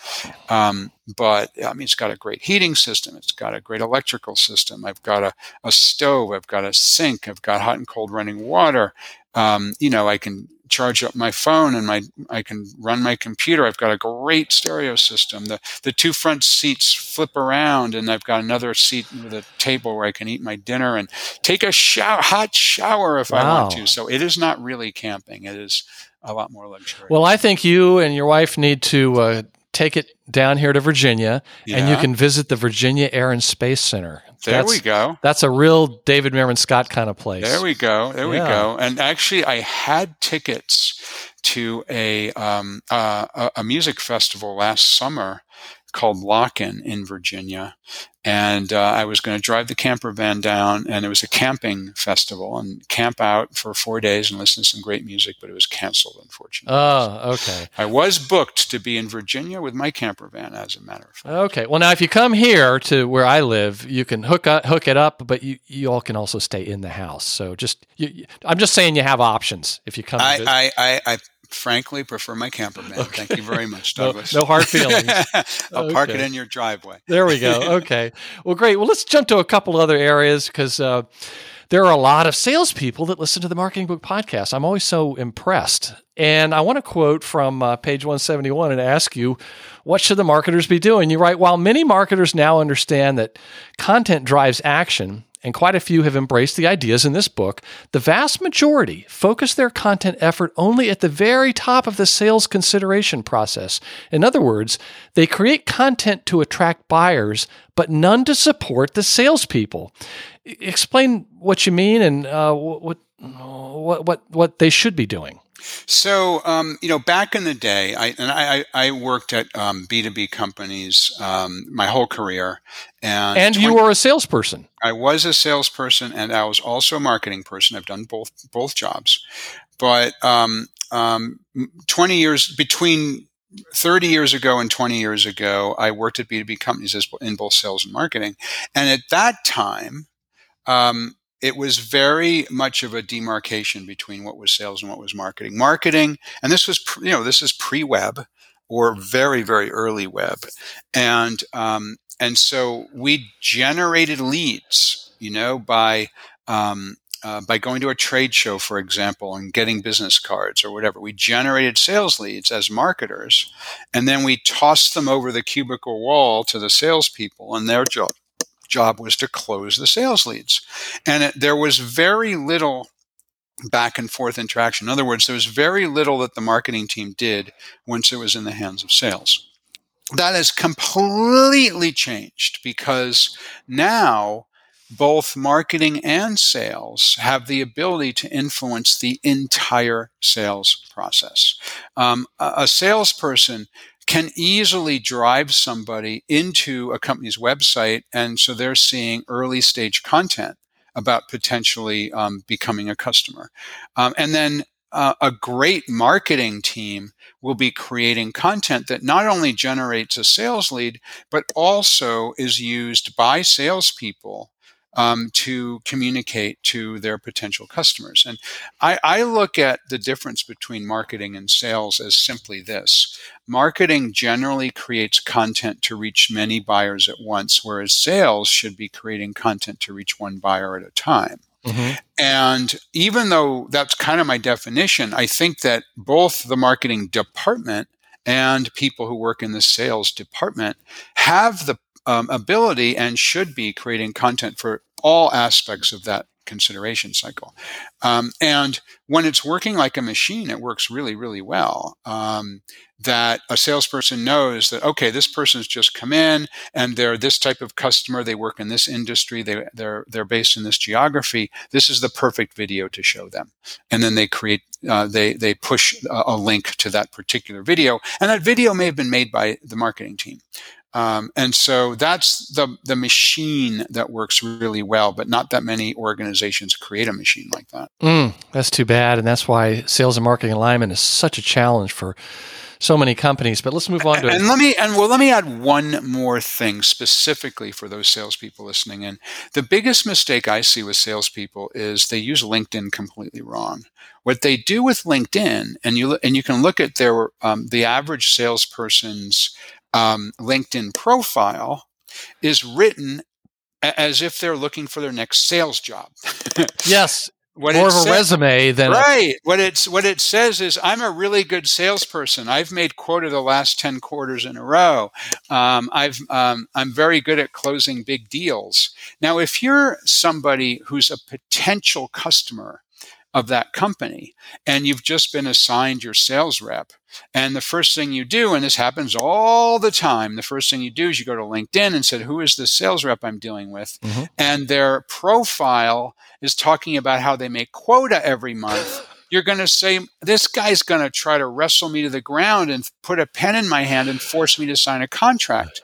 um, but I mean, it's got a great heating system. It's got a great electrical system. I've got a, a stove. I've got a sink. I've got hot and cold running water. Um, you know, I can charge up my phone and my I can run my computer. I've got a great stereo system. The the two front seats flip around and I've got another seat with a table where I can eat my dinner and take a shower, hot shower if wow. I want to. So it is not really camping. It is a lot more luxurious. Well, I think you and your wife need to uh, take it down here to Virginia, yeah. and you can visit the Virginia Air and Space Center. There that's, we go. That's a real David Meerman Scott kind of place. There we go. There yeah. we go. And actually, I had tickets to a um, uh, a music festival last summer called LOCKN' in Virginia, and uh, I was going to drive the camper van down, and it was a camping festival, and camp out for four days and listen to some great music, but it was canceled, unfortunately. Oh, okay. I was booked to be in Virginia with my camper van, as a matter of fact. Okay. Well, now if you come here to where I live, you can hook up, hook it up, but you, you all can also stay in the house. So just, you, I'm just saying you have options if you come. I, I, I, I frankly prefer my camper van. Okay. Thank you very much, Douglas. no, no hard feelings. I'll okay. park it in your driveway. there we go. Okay. Well, great. Well, let's jump to a couple other areas because uh, there are a lot of salespeople that listen to the Marketing Book podcast. I'm always so impressed. And I want to quote from uh, page 171 and ask you, what should the marketers be doing? You write, while many marketers now understand that content drives action, and quite a few have embraced the ideas in this book, the vast majority focus their content effort only at the very top of the sales consideration process. In other words, they create content to attract buyers, but none to support the salespeople. Explain what you mean and uh, what, what, what, what they should be doing. So, um, you know, back in the day, I and I, I worked at um, B two B companies um, my whole career, and and 20, you were a salesperson. I was a salesperson, and I was also a marketing person. I've done both both jobs, but um, um, twenty years between 30 years ago and 20 years ago, I worked at B2B companies as, in both sales and marketing. And at that time, um, it was very much of a demarcation between what was sales and what was marketing. Marketing, and this was, you know, this is pre-web or very, very early web, and um, and so we generated leads, you know, by um, uh, by going to a trade show, for example, and getting business cards or whatever. We generated sales leads as marketers, and then we tossed them over the cubicle wall to the salespeople, and their job job was to close the sales leads. And it, there was very little back and forth interaction. In other words, there was very little that the marketing team did once it was in the hands of sales. That has completely changed because now both marketing and sales have the ability to influence the entire sales process. Um, a salesperson can easily drive somebody into a company's website. And so they're seeing early stage content about potentially um, becoming a customer. Um, and then uh, a great marketing team will be creating content that not only generates a sales lead, but also is used by salespeople um, to communicate to their potential customers. And I, I, look at the difference between marketing and sales as simply this marketing generally creates content to reach many buyers at once, whereas sales should be creating content to reach one buyer at a time. Mm-hmm. And even though that's kind of my definition, I think that both the marketing department and people who work in the sales department have the um, ability and should be creating content for all aspects of that consideration cycle. Um, and when it's working like a machine, it works really, really well. Um, that a salesperson knows that okay, this person's just come in and they're this type of customer. They work in this industry. They they're they're based in this geography. This is the perfect video to show them. And then they create uh, they they push a, a link to that particular video, and that video may have been made by the marketing team. Um, and so that's the the machine that works really well, but not that many organizations create a machine like that. Mm, that's too bad, and that's why sales and marketing alignment is such a challenge for so many companies. But let's move on to and let me and well let me add one more thing specifically for those salespeople listening in. The biggest mistake I see with salespeople is they use LinkedIn completely wrong. What they do with LinkedIn, and you and you can look at their um, the average salesperson's um, LinkedIn profile is written as if they're looking for their next sales job. yes. What More of a resume than right. A- what it's what it says is I'm a really good salesperson. I've made quota the last ten quarters in a row. Um, I've um, I'm very good at closing big deals. Now, if you're somebody who's a potential customer of that company and you've just been assigned your sales rep. And the first thing you do and this happens all the time the first thing you do is you go to linkedin and said who is the sales rep i'm dealing with? Mm-hmm. and their profile is talking about how they make quota every month. You're going to say this guy's going to try to wrestle me to the ground and put a pen in my hand and force me to sign a contract.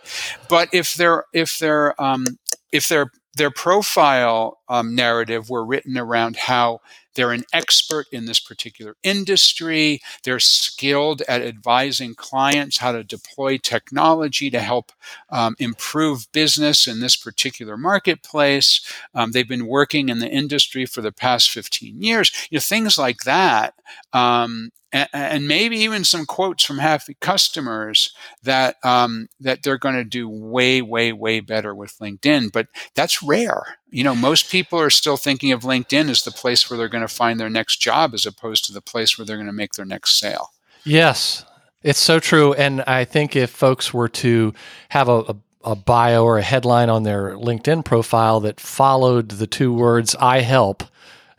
But if they're if they're um, if their their profile um, narrative were written around how they're an expert in this particular industry. They're skilled at advising clients how to deploy technology to help um, improve business in this particular marketplace. Um, they've been working in the industry for the past 15 years. You know, things like that um, and, maybe even some quotes from happy customers that um, that they're going to do way, way, way better with LinkedIn. But that's rare. You know, most people are still thinking of LinkedIn as the place where they're going to find their next job, as opposed to the place where they're going to make their next sale. Yes, it's so true. And I think if folks were to have a, a a bio or a headline on their LinkedIn profile that followed the two words "I help,"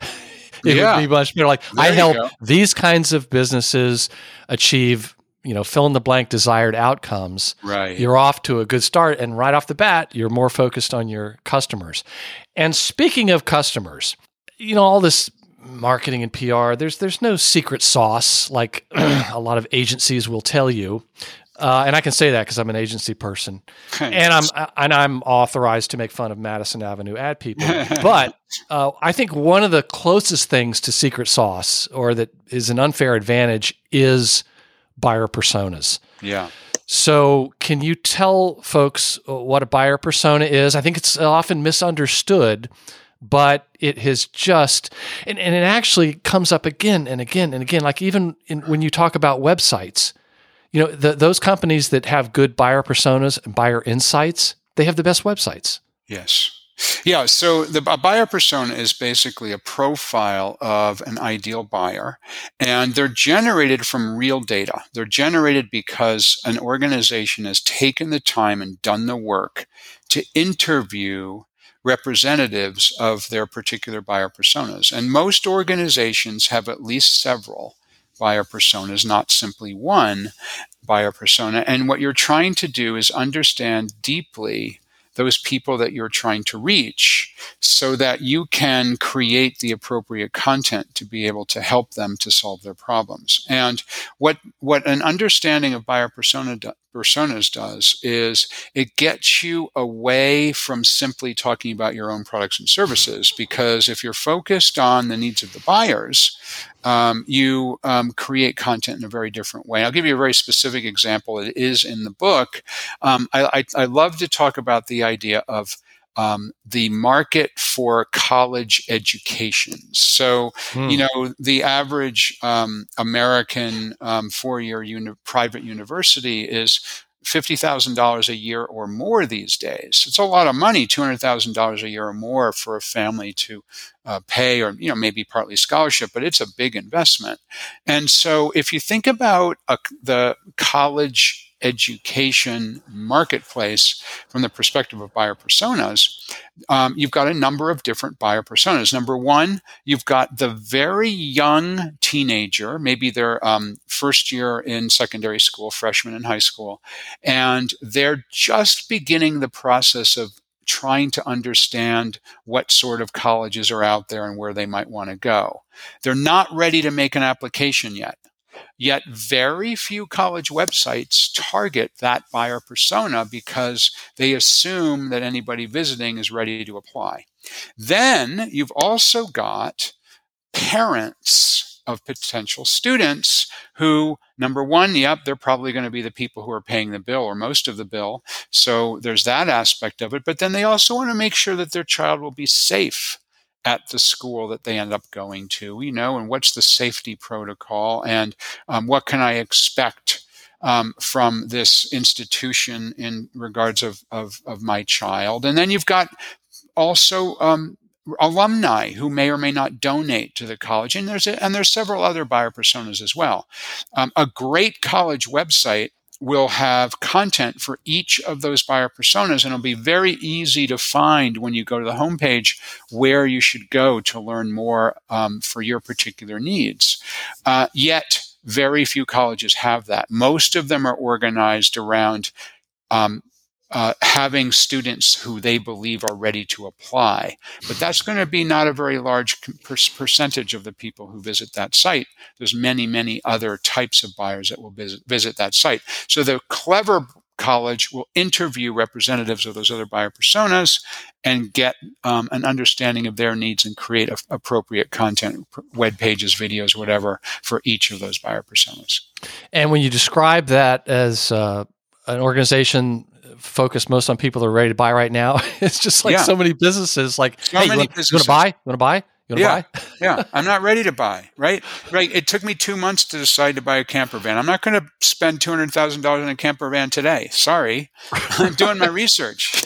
it yeah. would be much better. Like there I help go. these kinds of businesses achieve, you know, fill in the blank desired outcomes. Right. You're off to a good start, and right off the bat, you're more focused on your customers. And speaking of customers, you know, all this marketing and PR, there's there's no secret sauce like a lot of agencies will tell you. Uh, and I can say that because I'm an agency person, and I'm and I'm authorized to make fun of Madison Avenue ad people. but uh, I think one of the closest things to secret sauce, or that is an unfair advantage, is buyer personas. Yeah. So, can you tell folks uh, what a buyer persona is? I think it's often misunderstood, but it has just, and, and it actually comes up again and again and again. Like, even in, when you talk about websites, you know, the, those companies that have good buyer personas and buyer insights, they have the best websites. Yes. Yeah, so the buyer persona is basically a profile of an ideal buyer, and they're generated from real data. They're generated because an organization has taken the time and done the work to interview representatives of their particular buyer personas. And most organizations have at least several buyer personas, not simply one buyer persona. And what you're trying to do is understand deeply those people that you're trying to reach so that you can create the appropriate content to be able to help them to solve their problems. And what, what an understanding of buyer persona personas does is it gets you away from simply talking about your own products and services because if you're focused on the needs of the buyers um, you um, create content in a very different way. I'll give you a very specific example. It is in the book. Um, I, I, I, love to talk about the idea of um, the market for college educations. So, hmm. you know, the average um, American um, four-year uni- private university is $50,000 a year or more these days. It's a lot of money, $200,000 a year or more for a family to uh, pay or, you know, maybe partly scholarship, but it's a big investment. And so if you think about a, the college education marketplace from the perspective of buyer personas, um, you've got a number of different buyer personas. Number one, you've got the very young teenager, maybe they're um, first year in secondary school, freshman in high school, and they're just beginning the process of trying to understand what sort of colleges are out there and where they might want to go. They're not ready to make an application yet. Yet, very few college websites target that buyer persona because they assume that anybody visiting is ready to apply. Then you've also got parents of potential students who, number one, yep, they're probably going to be the people who are paying the bill or most of the bill. So there's that aspect of it. But then they also want to make sure that their child will be safe at the school that they end up going to, you know, and what's the safety protocol and um, what can I expect um, from this institution in regards of, of, of, my child. And then you've got also um, alumni who may or may not donate to the college. And there's, a, and there's several other buyer personas as well. Um, a great college website will have content for each of those buyer personas, and it'll be very easy to find when you go to the homepage where you should go to learn more um, for your particular needs. Uh, yet, very few colleges have that. Most of them are organized around um, uh, having students who they believe are ready to apply. But that's going to be not a very large per- percentage of the people who visit that site. There's many, many other types of buyers that will visit, visit that site. So the clever college will interview representatives of those other buyer personas and get um, an understanding of their needs and create a, appropriate content, web pages, videos, whatever, for each of those buyer personas. And when you describe that as uh, an organization focused most on people that are ready to buy right now. it's just like yeah. so many businesses. Like, so hey, you want to buy? You want to buy? You yeah, buy? yeah. I'm not ready to buy. Right, right. It took me two months to decide to buy a camper van. I'm not going to spend two hundred thousand dollars in a camper van today. Sorry, I'm doing my research.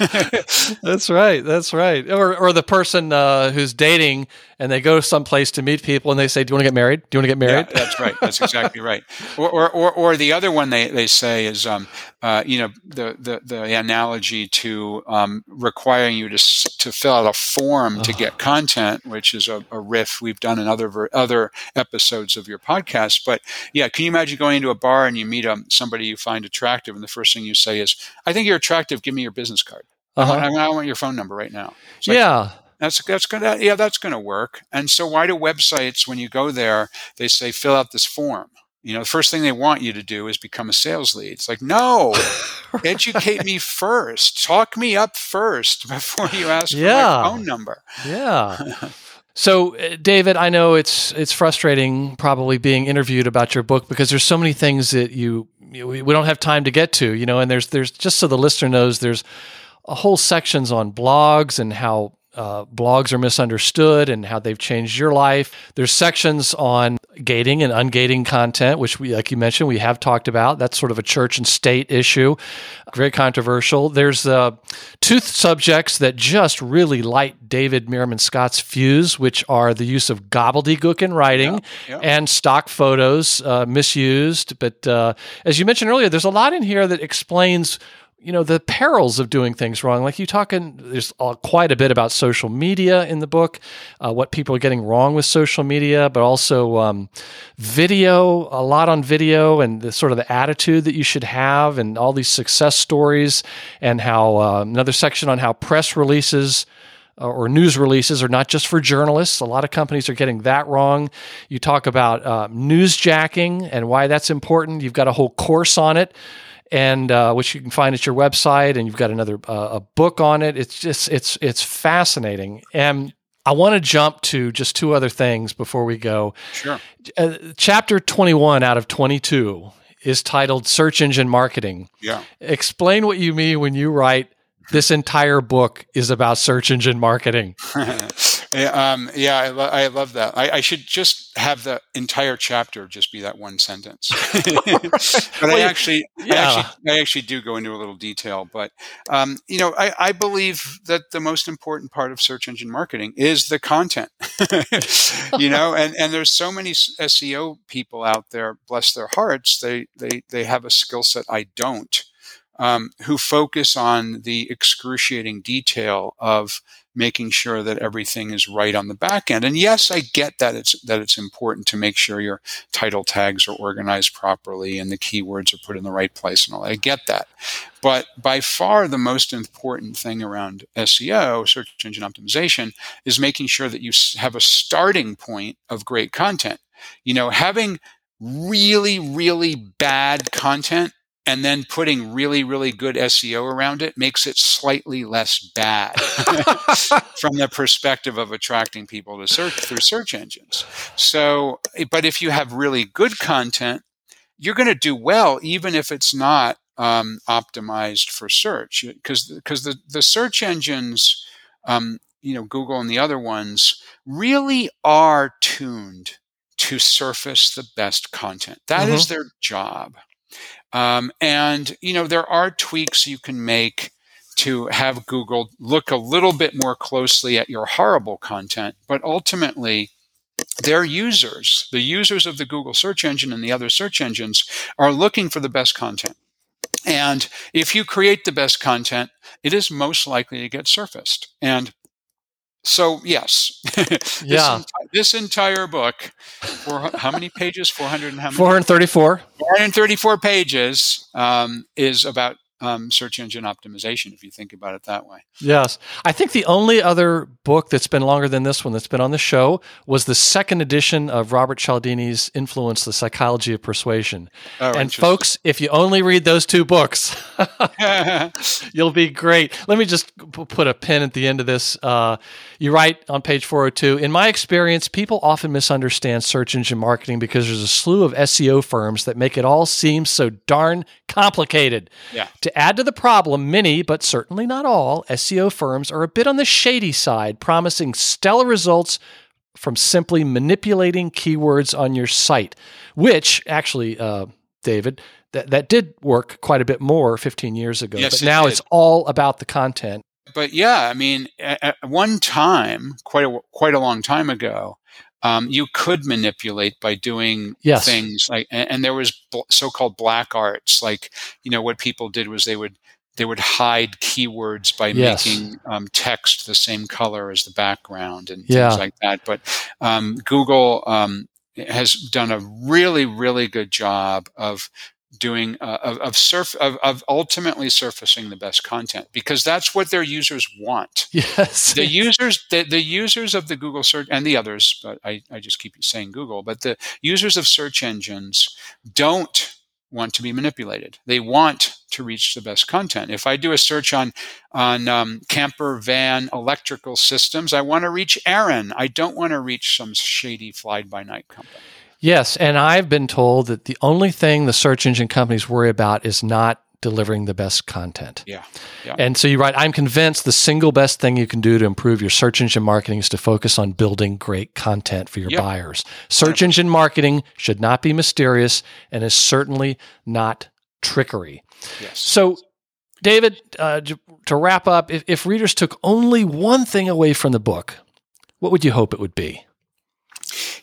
that's right. That's right. Or, or the person uh, who's dating and they go someplace to meet people and they say, "Do you want to get married? Do you want to get married?" Yeah, that's right. That's exactly right. Or, or, or, or, the other one they, they say is, um, uh, you know, the, the, the analogy to um, requiring you to to fill out a form to get content, which is a, a riff we've done in other other episodes of your podcast. But yeah, can you imagine going into a bar and you meet um, somebody you find attractive, and the first thing you say is, "I think you're attractive. Give me your business card. Uh-huh. I, want, I, want, your phone number right now." Like, yeah that's that's gonna yeah that's gonna work. And so why do websites when you go there they say fill out this form? You know, the first thing they want you to do is become a sales lead. It's like, no, educate me first. Talk me up first before you ask yeah. for my phone number. Yeah. So, uh, David, I know it's it's frustrating probably being interviewed about your book because there's so many things that you, you we don't have time to get to, you know. And there's there's just so the listener knows there's a whole sections on blogs and how uh, blogs are misunderstood and how they've changed your life. There's sections on gating and ungating content, which we, like you mentioned, we have talked about. That's sort of a church and state issue, very controversial. There's uh, two subjects that just really light David Meerman Scott's fuse, which are the use of gobbledygook in writing yeah, yeah. and stock photos uh, misused. But uh, as you mentioned earlier, there's a lot in here that explains you know the perils of doing things wrong like you talking there's quite a bit about social media in the book uh, what people are getting wrong with social media but also um, video a lot on video and the sort of the attitude that you should have and all these success stories and how uh, another section on how press releases uh, or news releases are not just for journalists. A lot of companies are getting that wrong. You talk about uh, newsjacking and why that's important. You've got a whole course on it and uh, which you can find at your website, and you've got another uh, a book on it. It's just it's it's fascinating, and I want to jump to just two other things before we go. Sure. Uh, chapter twenty one out of twenty two is titled "Search Engine Marketing." Yeah. Explain what you mean when you write this entire book is about search engine marketing. um, yeah, I, lo- I, love that. I, I, should just have the entire chapter just be that one sentence. but well, I actually, yeah. I actually, I actually do go into a little detail. But um, you know, I, I, believe that the most important part of search engine marketing is the content. you know, and and there's so many SEO people out there. Bless their hearts, they they they have a skill set I don't um, who focus on the excruciating detail of making sure that everything is right on the back end. And yes, I get that it's that it's important to make sure your title tags are organized properly and the keywords are put in the right place and all. I get that. But by far the most important thing around SEO, search engine optimization, is making sure that you have a starting point of great content. You know, having really really bad content and then putting really, really good SEO around it makes it slightly less bad from the perspective of attracting people to search through search engines. So, but if you have really good content, you're going to do well, even if it's not um, optimized for search, because because the the search engines, um, you know, Google and the other ones, really are tuned to surface the best content. That mm-hmm. is their job. Um, and, you know, there are tweaks you can make to have Google look a little bit more closely at your horrible content, but ultimately, their users, the users of the Google search engine and the other search engines, are looking for the best content. And if you create the best content, it is most likely to get surfaced. And so yes, this, yeah. Enti- this entire book, for how many pages? Four hundred and how many? Four hundred thirty-four. Four hundred thirty-four pages um, is about um, search engine optimization, if you think about it that way. Yes. I think the only other book that's been longer than this one that's been on the show was the second edition of Robert Cialdini's Influence, The Psychology of Persuasion. Oh, and folks, if you only read those two books, you'll be great. Let me just put a pin at the end of this. Uh, you write on page 402 In my experience, people often misunderstand search engine marketing because there's a slew of SEO firms that make it all seem so darn complicated. Yeah. To add to the problem, many, but certainly not all, SEO firms are a bit on the shady side, promising stellar results from simply manipulating keywords on your site, which actually, uh, David, that, that did work quite a bit more 15 years ago. Yes, but now it it's all about the content. But yeah, I mean, at, one time, quite a quite a long time ago, um, you could manipulate by doing yes. things like, and, and there was bl- so-called black arts. Like, you know, what people did was they would they would hide keywords by yes. making um, text the same color as the background and yeah. things like that. But um, Google um, has done a really, really good job of doing uh, of of, surf, of of ultimately surfacing the best content because that's what their users want. Yes, the users the, the users of the Google search and the others, but I, I just keep saying Google, but the users of search engines don't want to be manipulated. They want to reach the best content. If I do a search on on um, camper van electrical systems, I want to reach Aaron. I don't want to reach some shady fly by night company. Yes, and I've been told that the only thing the search engine companies worry about is not delivering the best content. Yeah. yeah. And so you're right. I'm convinced the single best thing you can do to improve your search engine marketing is to focus on building great content for your yep. buyers. Search engine marketing should not be mysterious and is certainly not trickery. Yes. So, David, uh, to wrap up, if, if readers took only one thing away from the book, what would you hope it would be?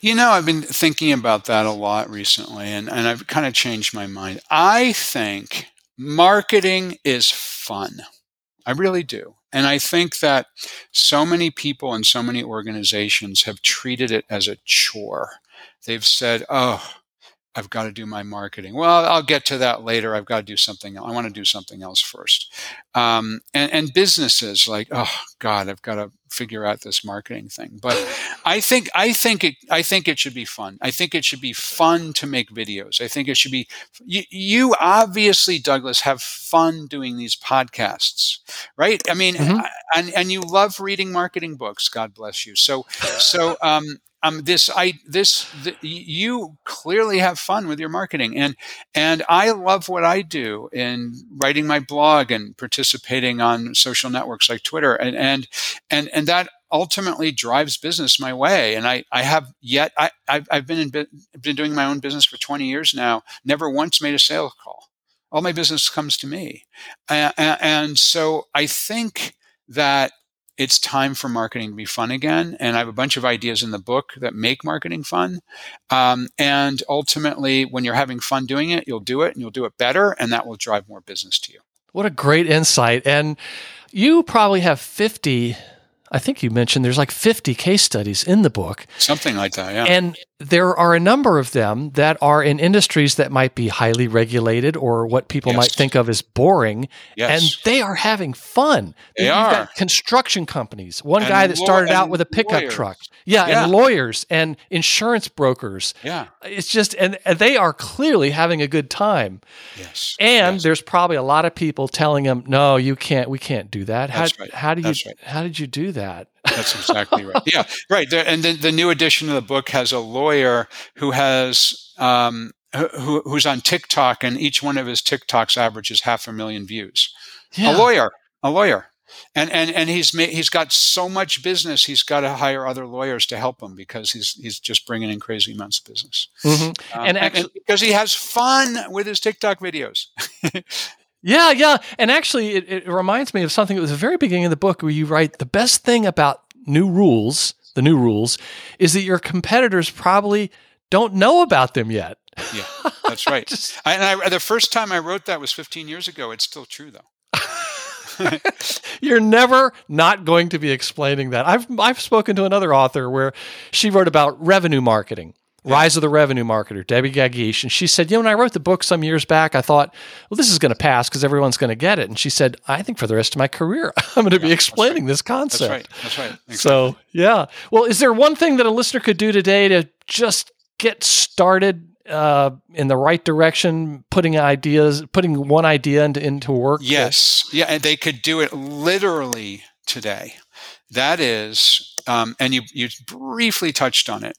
You know, I've been thinking about that a lot recently, and, and I've kind of changed my mind. I think marketing is fun. I really do. And I think that so many people and so many organizations have treated it as a chore. They've said, oh, I've got to do my marketing. Well, I'll get to that later. I've got to do something. I want to do something else first. Um, and, and businesses like, oh God, I've got to figure out this marketing thing. But I think I think it I think it should be fun. I think it should be fun to make videos. I think it should be. You, you obviously, Douglas, have fun doing these podcasts, right? I mean, mm-hmm. and and you love reading marketing books. God bless you. So so um, um, this I this the, you clearly have fun with your marketing. And and I love what I do in writing my blog and participating on social networks like Twitter. And and and and that ultimately drives business my way. And I I have yet I I've, I've been in been doing my own business for 20 years now. Never once made a sales call. All my business comes to me. And, and so I think that it's time for marketing to be fun again. And I have a bunch of ideas in the book that make marketing fun. Um, and ultimately, when you're having fun doing it, you'll do it and you'll do it better, and that will drive more business to you. What a great insight. And you probably have 50 I think you mentioned there's like 50 case studies in the book. Something like that, yeah. And there are a number of them that are in industries that might be highly regulated or what people yes. might think of as boring. Yes. And they are having fun. They You've are. construction companies. One and guy that started out with a pickup lawyers. truck. Yeah, yeah, and lawyers and insurance brokers. Yeah. It's just, and, and they are clearly having a good time. Yes. And yes. there's probably a lot of people telling them, no, you can't, we can't do that. How, right. how do you, right. how did you do that? That's exactly right. Yeah, right. And then the new edition of the book has a lawyer who has um, who, who's on TikTok, and each one of his TikToks averages half a million views. Yeah. A lawyer, a lawyer, and and and he's made, he's got so much business. He's got to hire other lawyers to help him because he's he's just bringing in crazy amounts of business. Mm-hmm. Um, and, actually, and because he has fun with his TikTok videos. Yeah, yeah. And actually, it, it reminds me of something that was the very beginning of the book where you write the best thing about new rules, the new rules, is that your competitors probably don't know about them yet. Yeah, that's right. Just, I, and I, the first time I wrote that was 15 years ago. It's still true, though. You're never not going to be explaining that. I've I've spoken to another author where she wrote about revenue marketing Rise of the Revenue Marketer, Debbie Qaqish. And she said, You know, when I wrote the book some years back, I thought, well, this is going to pass because everyone's going to get it. And she said, I think for the rest of my career, I'm going to yeah, be explaining right. this concept. That's right. That's right. Exactly. So, yeah. Well, is there one thing that a listener could do today to just get started uh, in the right direction, putting ideas, putting one idea into, into work? Yes. Yeah. And they could do it literally today. That is, um, and you, you briefly touched on it.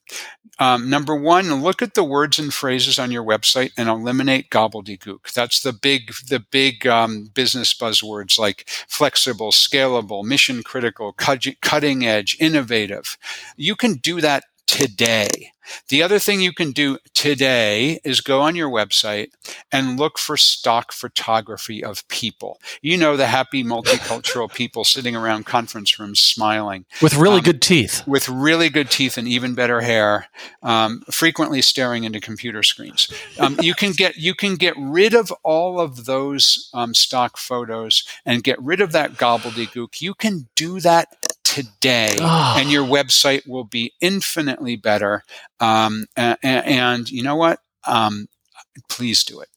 Um, number one, look at the words and phrases on your website and eliminate gobbledygook. That's the big, the big um, business buzzwords like flexible, scalable, mission critical, cutting edge, innovative. You can do that today. The other thing you can do today is go on your website and look for stock photography of people. You know, the happy multicultural people sitting around conference rooms smiling. With really um, good teeth. With really good teeth and even better hair, um, frequently staring into computer screens. Um, you can get you can get rid of all of those um, stock photos and get rid of that gobbledygook. You can do that today, oh. and your website will be infinitely better. Um, and, and, you know what? Um, please do it.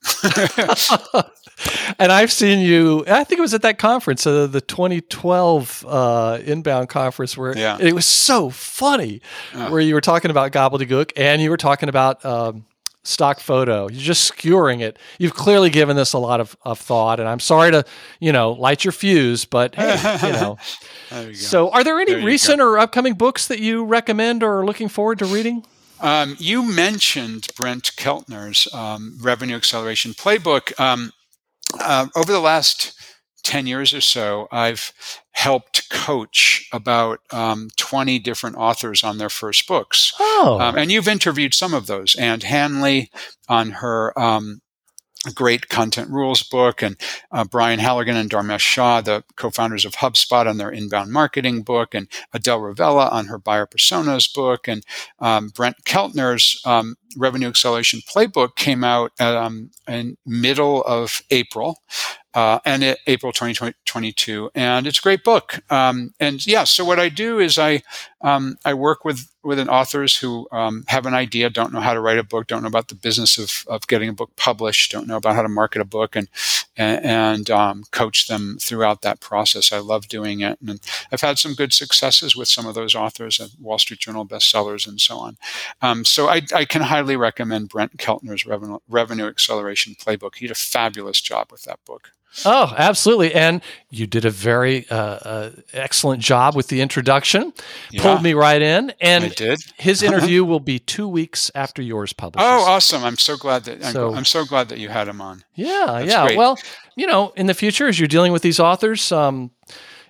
and I've seen you. I think it was at that conference, uh, the 2012 uh, inbound conference, where Yeah. it was so funny, Oh. where you were talking about gobbledygook and you were talking about um, stock photo. You're just skewering it. You've clearly given this a lot of, of thought, and I'm sorry to you know light your fuse, but hey, you know. There you go. So, are there any There recent or upcoming books that you recommend or are looking forward to reading? Um, you mentioned Brent Keltner's um, Revenue Acceleration Playbook. Um, uh, over the last 10 years or so, I've helped coach about um, 20 different authors on their first books. Oh, Um, and you've interviewed some of those. Ann Handley on her um, great content rules book, and uh, Brian Halligan and Dharmesh Shah, the co-founders of HubSpot, on their inbound marketing book, and Adele Revella on her buyer personas book, and um, Brent Keltner's um, revenue acceleration playbook came out um, in middle of April. Uh, and it, April 2022, and it's a great book. Um, and yeah, so what I do is I um, I work with with an authors who um, have an idea, don't know how to write a book, don't know about the business of, of getting a book published, don't know about how to market a book, and and, and um, coach them throughout that process. I love doing it, and I've had some good successes with some of those authors Wall Street Journal bestsellers and so on. Um, so I, I can highly recommend Brent Keltner's Revenue, Revenue Acceleration Playbook. He did a fabulous job with that book. Oh, absolutely. And you did a very uh, uh, excellent job with the introduction. Yeah. Pulled me right in. I And did. his interview will be two weeks after yours publishes. Oh, awesome! I'm so glad that So- I'm so glad that you had him on. yeah, That's yeah. great. Well, you know, in the future, as you're dealing with these authors, um,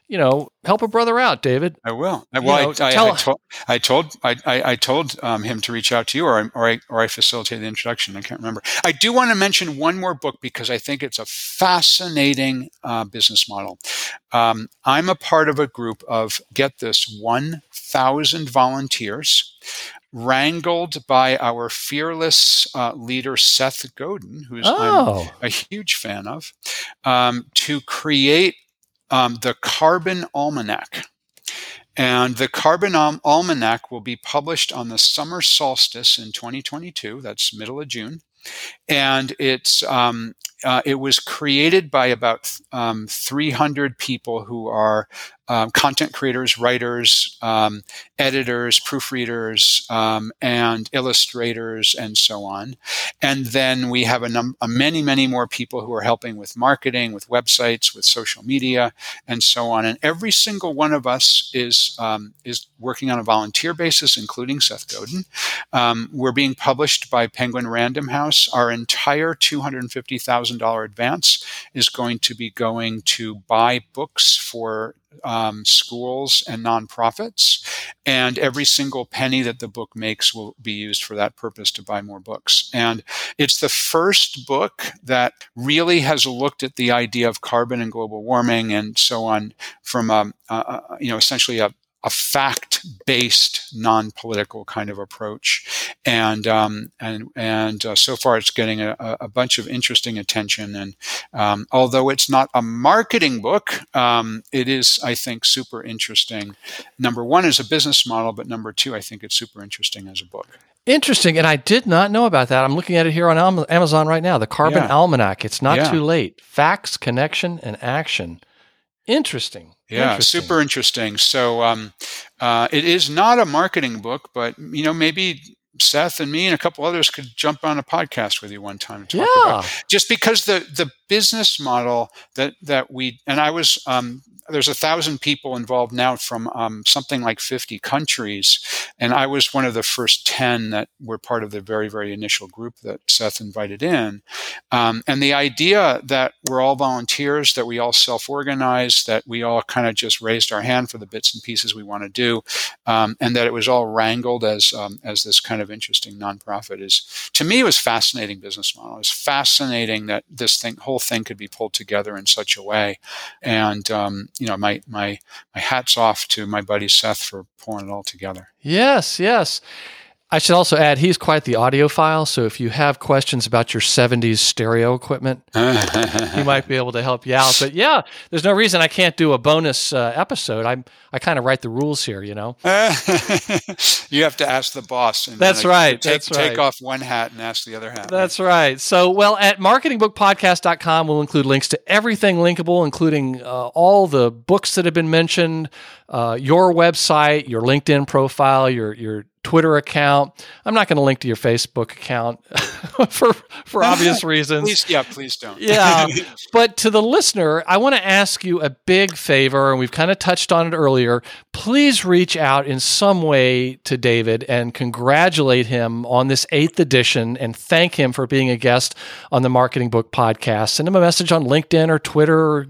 you know, help a brother out, David. I will. You well, know, I, I, I told I told I, I, I told um, him to reach out to you, or I, or I or I facilitated the introduction. I can't remember. I do want to mention one more book because I think it's a fascinating uh, business model. Um, I'm a part of a group of get this one thousand volunteers. Wrangled by our fearless uh, leader Seth Godin, who's I'm Oh, a huge fan of, um, to create um, the Carbon Almanac. And the Carbon Al- Almanac will be published on the summer solstice in 2022. That's middle of June. And it's um, uh, it was created by about um, 300 people who are um, content creators, writers, um, editors, proofreaders, um, and illustrators, and so on. And then we have a num- a many, many more people who are helping with marketing, with websites, with social media, and so on. And every single one of us is um, is working on a volunteer basis, including Seth Godin. Um, we're being published by Penguin Random House. Our entire two hundred and fifty thousand dollar advance is going to be going to buy books for um, schools and nonprofits, and every single penny that the book makes will be used for that purpose to buy more books. And it's the first book that really has looked at the idea of carbon and global warming and so on from a, uh, you know essentially a a fact-based, non-political kind of approach, and um, and and uh, so far it's getting a, a bunch of interesting attention. And um, although it's not a marketing book, um, it is, I think, super interesting. Number one is a business model, but number two, I think it's super interesting as a book. interesting. And I did not know about that. I'm looking at it here on Amazon right now. The Carbon Yeah. Almanac. It's not Yeah. too late. Facts, connection, and action. Interesting. Yeah, Interesting. super interesting. So um, uh, it is not a marketing book, but you know maybe Seth and me and a couple others could jump on a podcast with you one time. And talk about Yeah. just because the the business model that that we and I was um, there's a thousand people involved now from um, something like 50 countries, and I was one of the first 10 that were part of the very very initial group that Seth invited in. Um, and the idea that we're all volunteers, that we all self-organize, that we all kind of just raised our hand for the bits and pieces we want to do, um, and that it was all wrangled as um, as this kind of interesting nonprofit is to me it was fascinating business model. It was fascinating that this thing whole thing could be pulled together in such a way, and um, you know my my my hats off to my buddy Seth for pulling it all together. Yes, yes. I should also add he's quite the audiophile. So if you have questions about your 70s stereo equipment, he might be able to help you out. But yeah, there's no reason I can't do a bonus uh, episode. I'm I kind of write the rules here, you know. you have to ask the boss. That's right. Take, that's take off one hat and ask the other hat. That's right. So, well, at marketingbookpodcast.com, we'll include links to everything linkable, including uh, all the books that have been mentioned, uh, your website, your LinkedIn profile, your your Twitter account. I'm not going to link to your Facebook account for for obvious reasons. please, yeah, please don't. yeah. But to the listener, I want to ask you a big favor, and we've kind of touched on it earlier. Please reach out in some way to David and congratulate him on this eighth edition and thank him for being a guest on the Marketing Book Podcast. Send him a message on LinkedIn or Twitter or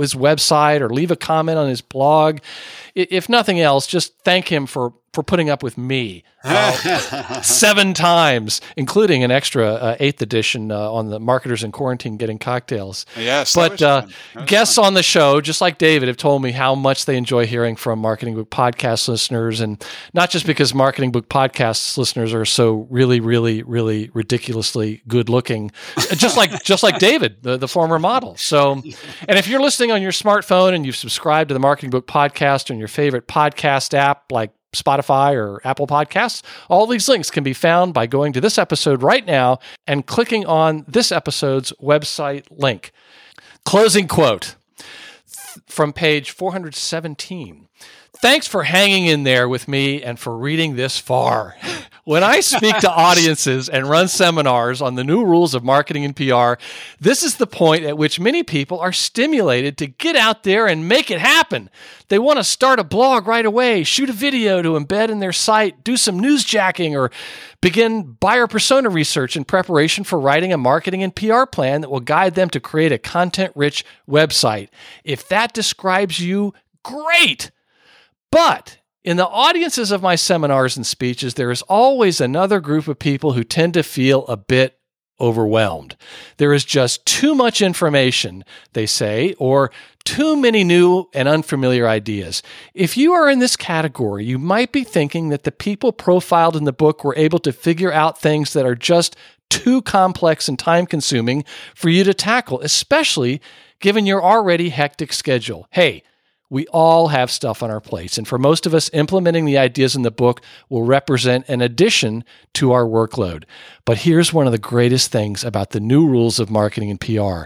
his website or leave a comment on his blog. If nothing else, just thank him for for putting up with me uh, seven times, including an extra uh, eighth edition uh, on the marketers in quarantine getting cocktails. Yes, but uh, fun. That was guests fun. on the show, just like David, have told me how much they enjoy hearing from Marketing Book Podcast listeners, and not just because Marketing Book Podcast listeners are so really, really, really ridiculously good looking, just like just like David, the, the former model. So, and if you're listening on your smartphone and you've subscribed to the Marketing Book Podcast on your favorite podcast app, like Spotify or Apple Podcasts. All these links can be found by going to this episode right now and clicking on this episode's website link. Closing quote from page 417. Thanks for hanging in there with me and for reading this far. When I speak to audiences and run seminars on the new rules of marketing and PR, this is the point at which many people are stimulated to get out there and make it happen. They want to start a blog right away, shoot a video to embed in their site, do some newsjacking, or begin buyer persona research in preparation for writing a marketing and PR plan that will guide them to create a content rich website. If that describes you, great. But in the audiences of my seminars and speeches, there is always another group of people who tend to feel a bit overwhelmed. There is just too much information, they say, or too many new and unfamiliar ideas. If you are in this category, you might be thinking that the people profiled in the book were able to figure out things that are just too complex and time consuming for you to tackle, especially given your already hectic schedule. Hey, we all have stuff on our plates, and for most of us, implementing the ideas in the book will represent an addition to our workload. But here's one of the greatest things about the new rules of marketing and PR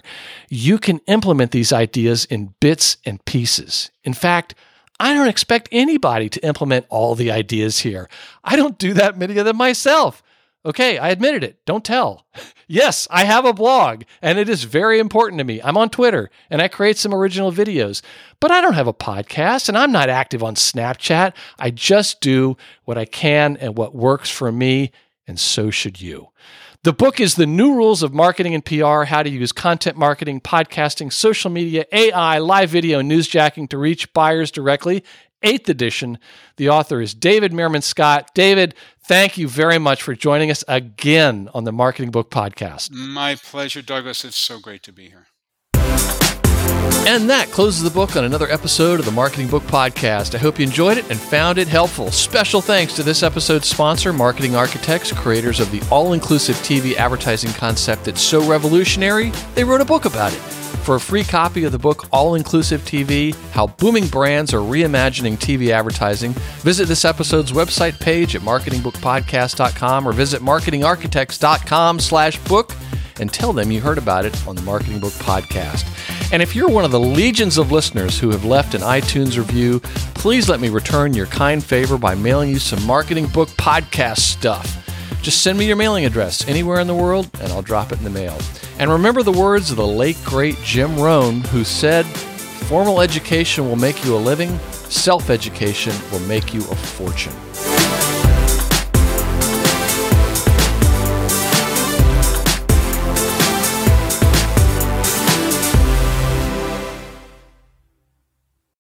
you can implement these ideas in bits and pieces. In fact, I don't expect anybody to implement all the ideas here. I don't do that many of them myself. Okay, I admitted it. Don't tell. Yes, I have a blog and it is very important to me. I'm on Twitter and I create some original videos, but I don't have a podcast and I'm not active on Snapchat. I just do what I can and what works for me, and so should you. The book is The New Rules of Marketing and PR How to Use Content Marketing, Podcasting, Social Media, AI, Live Video, and Newsjacking to Reach Buyers Directly. Eighth edition. The author is David Meerman Scott. David, thank you very much for joining us again on the Marketing Book Podcast. My pleasure, Douglas. It's so great to be here. And that closes the book on another episode of the Marketing Book Podcast. I hope you enjoyed it and found it helpful. Special thanks to this episode's sponsor, Marketing Architects, creators of the all inclusive TV advertising concept that's so revolutionary, they wrote a book about it. For a free copy of the book All Inclusive TV How Booming Brands Are Reimagining TV Advertising, visit this episode's website page at marketingbookpodcast.com or visit marketingarchitects.com slash book and tell them you heard about it on the Marketing Book Podcast. And if you're one of the legions of listeners who have left an iTunes review, please let me return your kind favor by mailing you some Marketing Book Podcast stuff. Just send me your mailing address anywhere in the world and I'll drop it in the mail. And remember the words of the late great Jim Rohn, who said, Formal education will make you a living, self education will make you a fortune.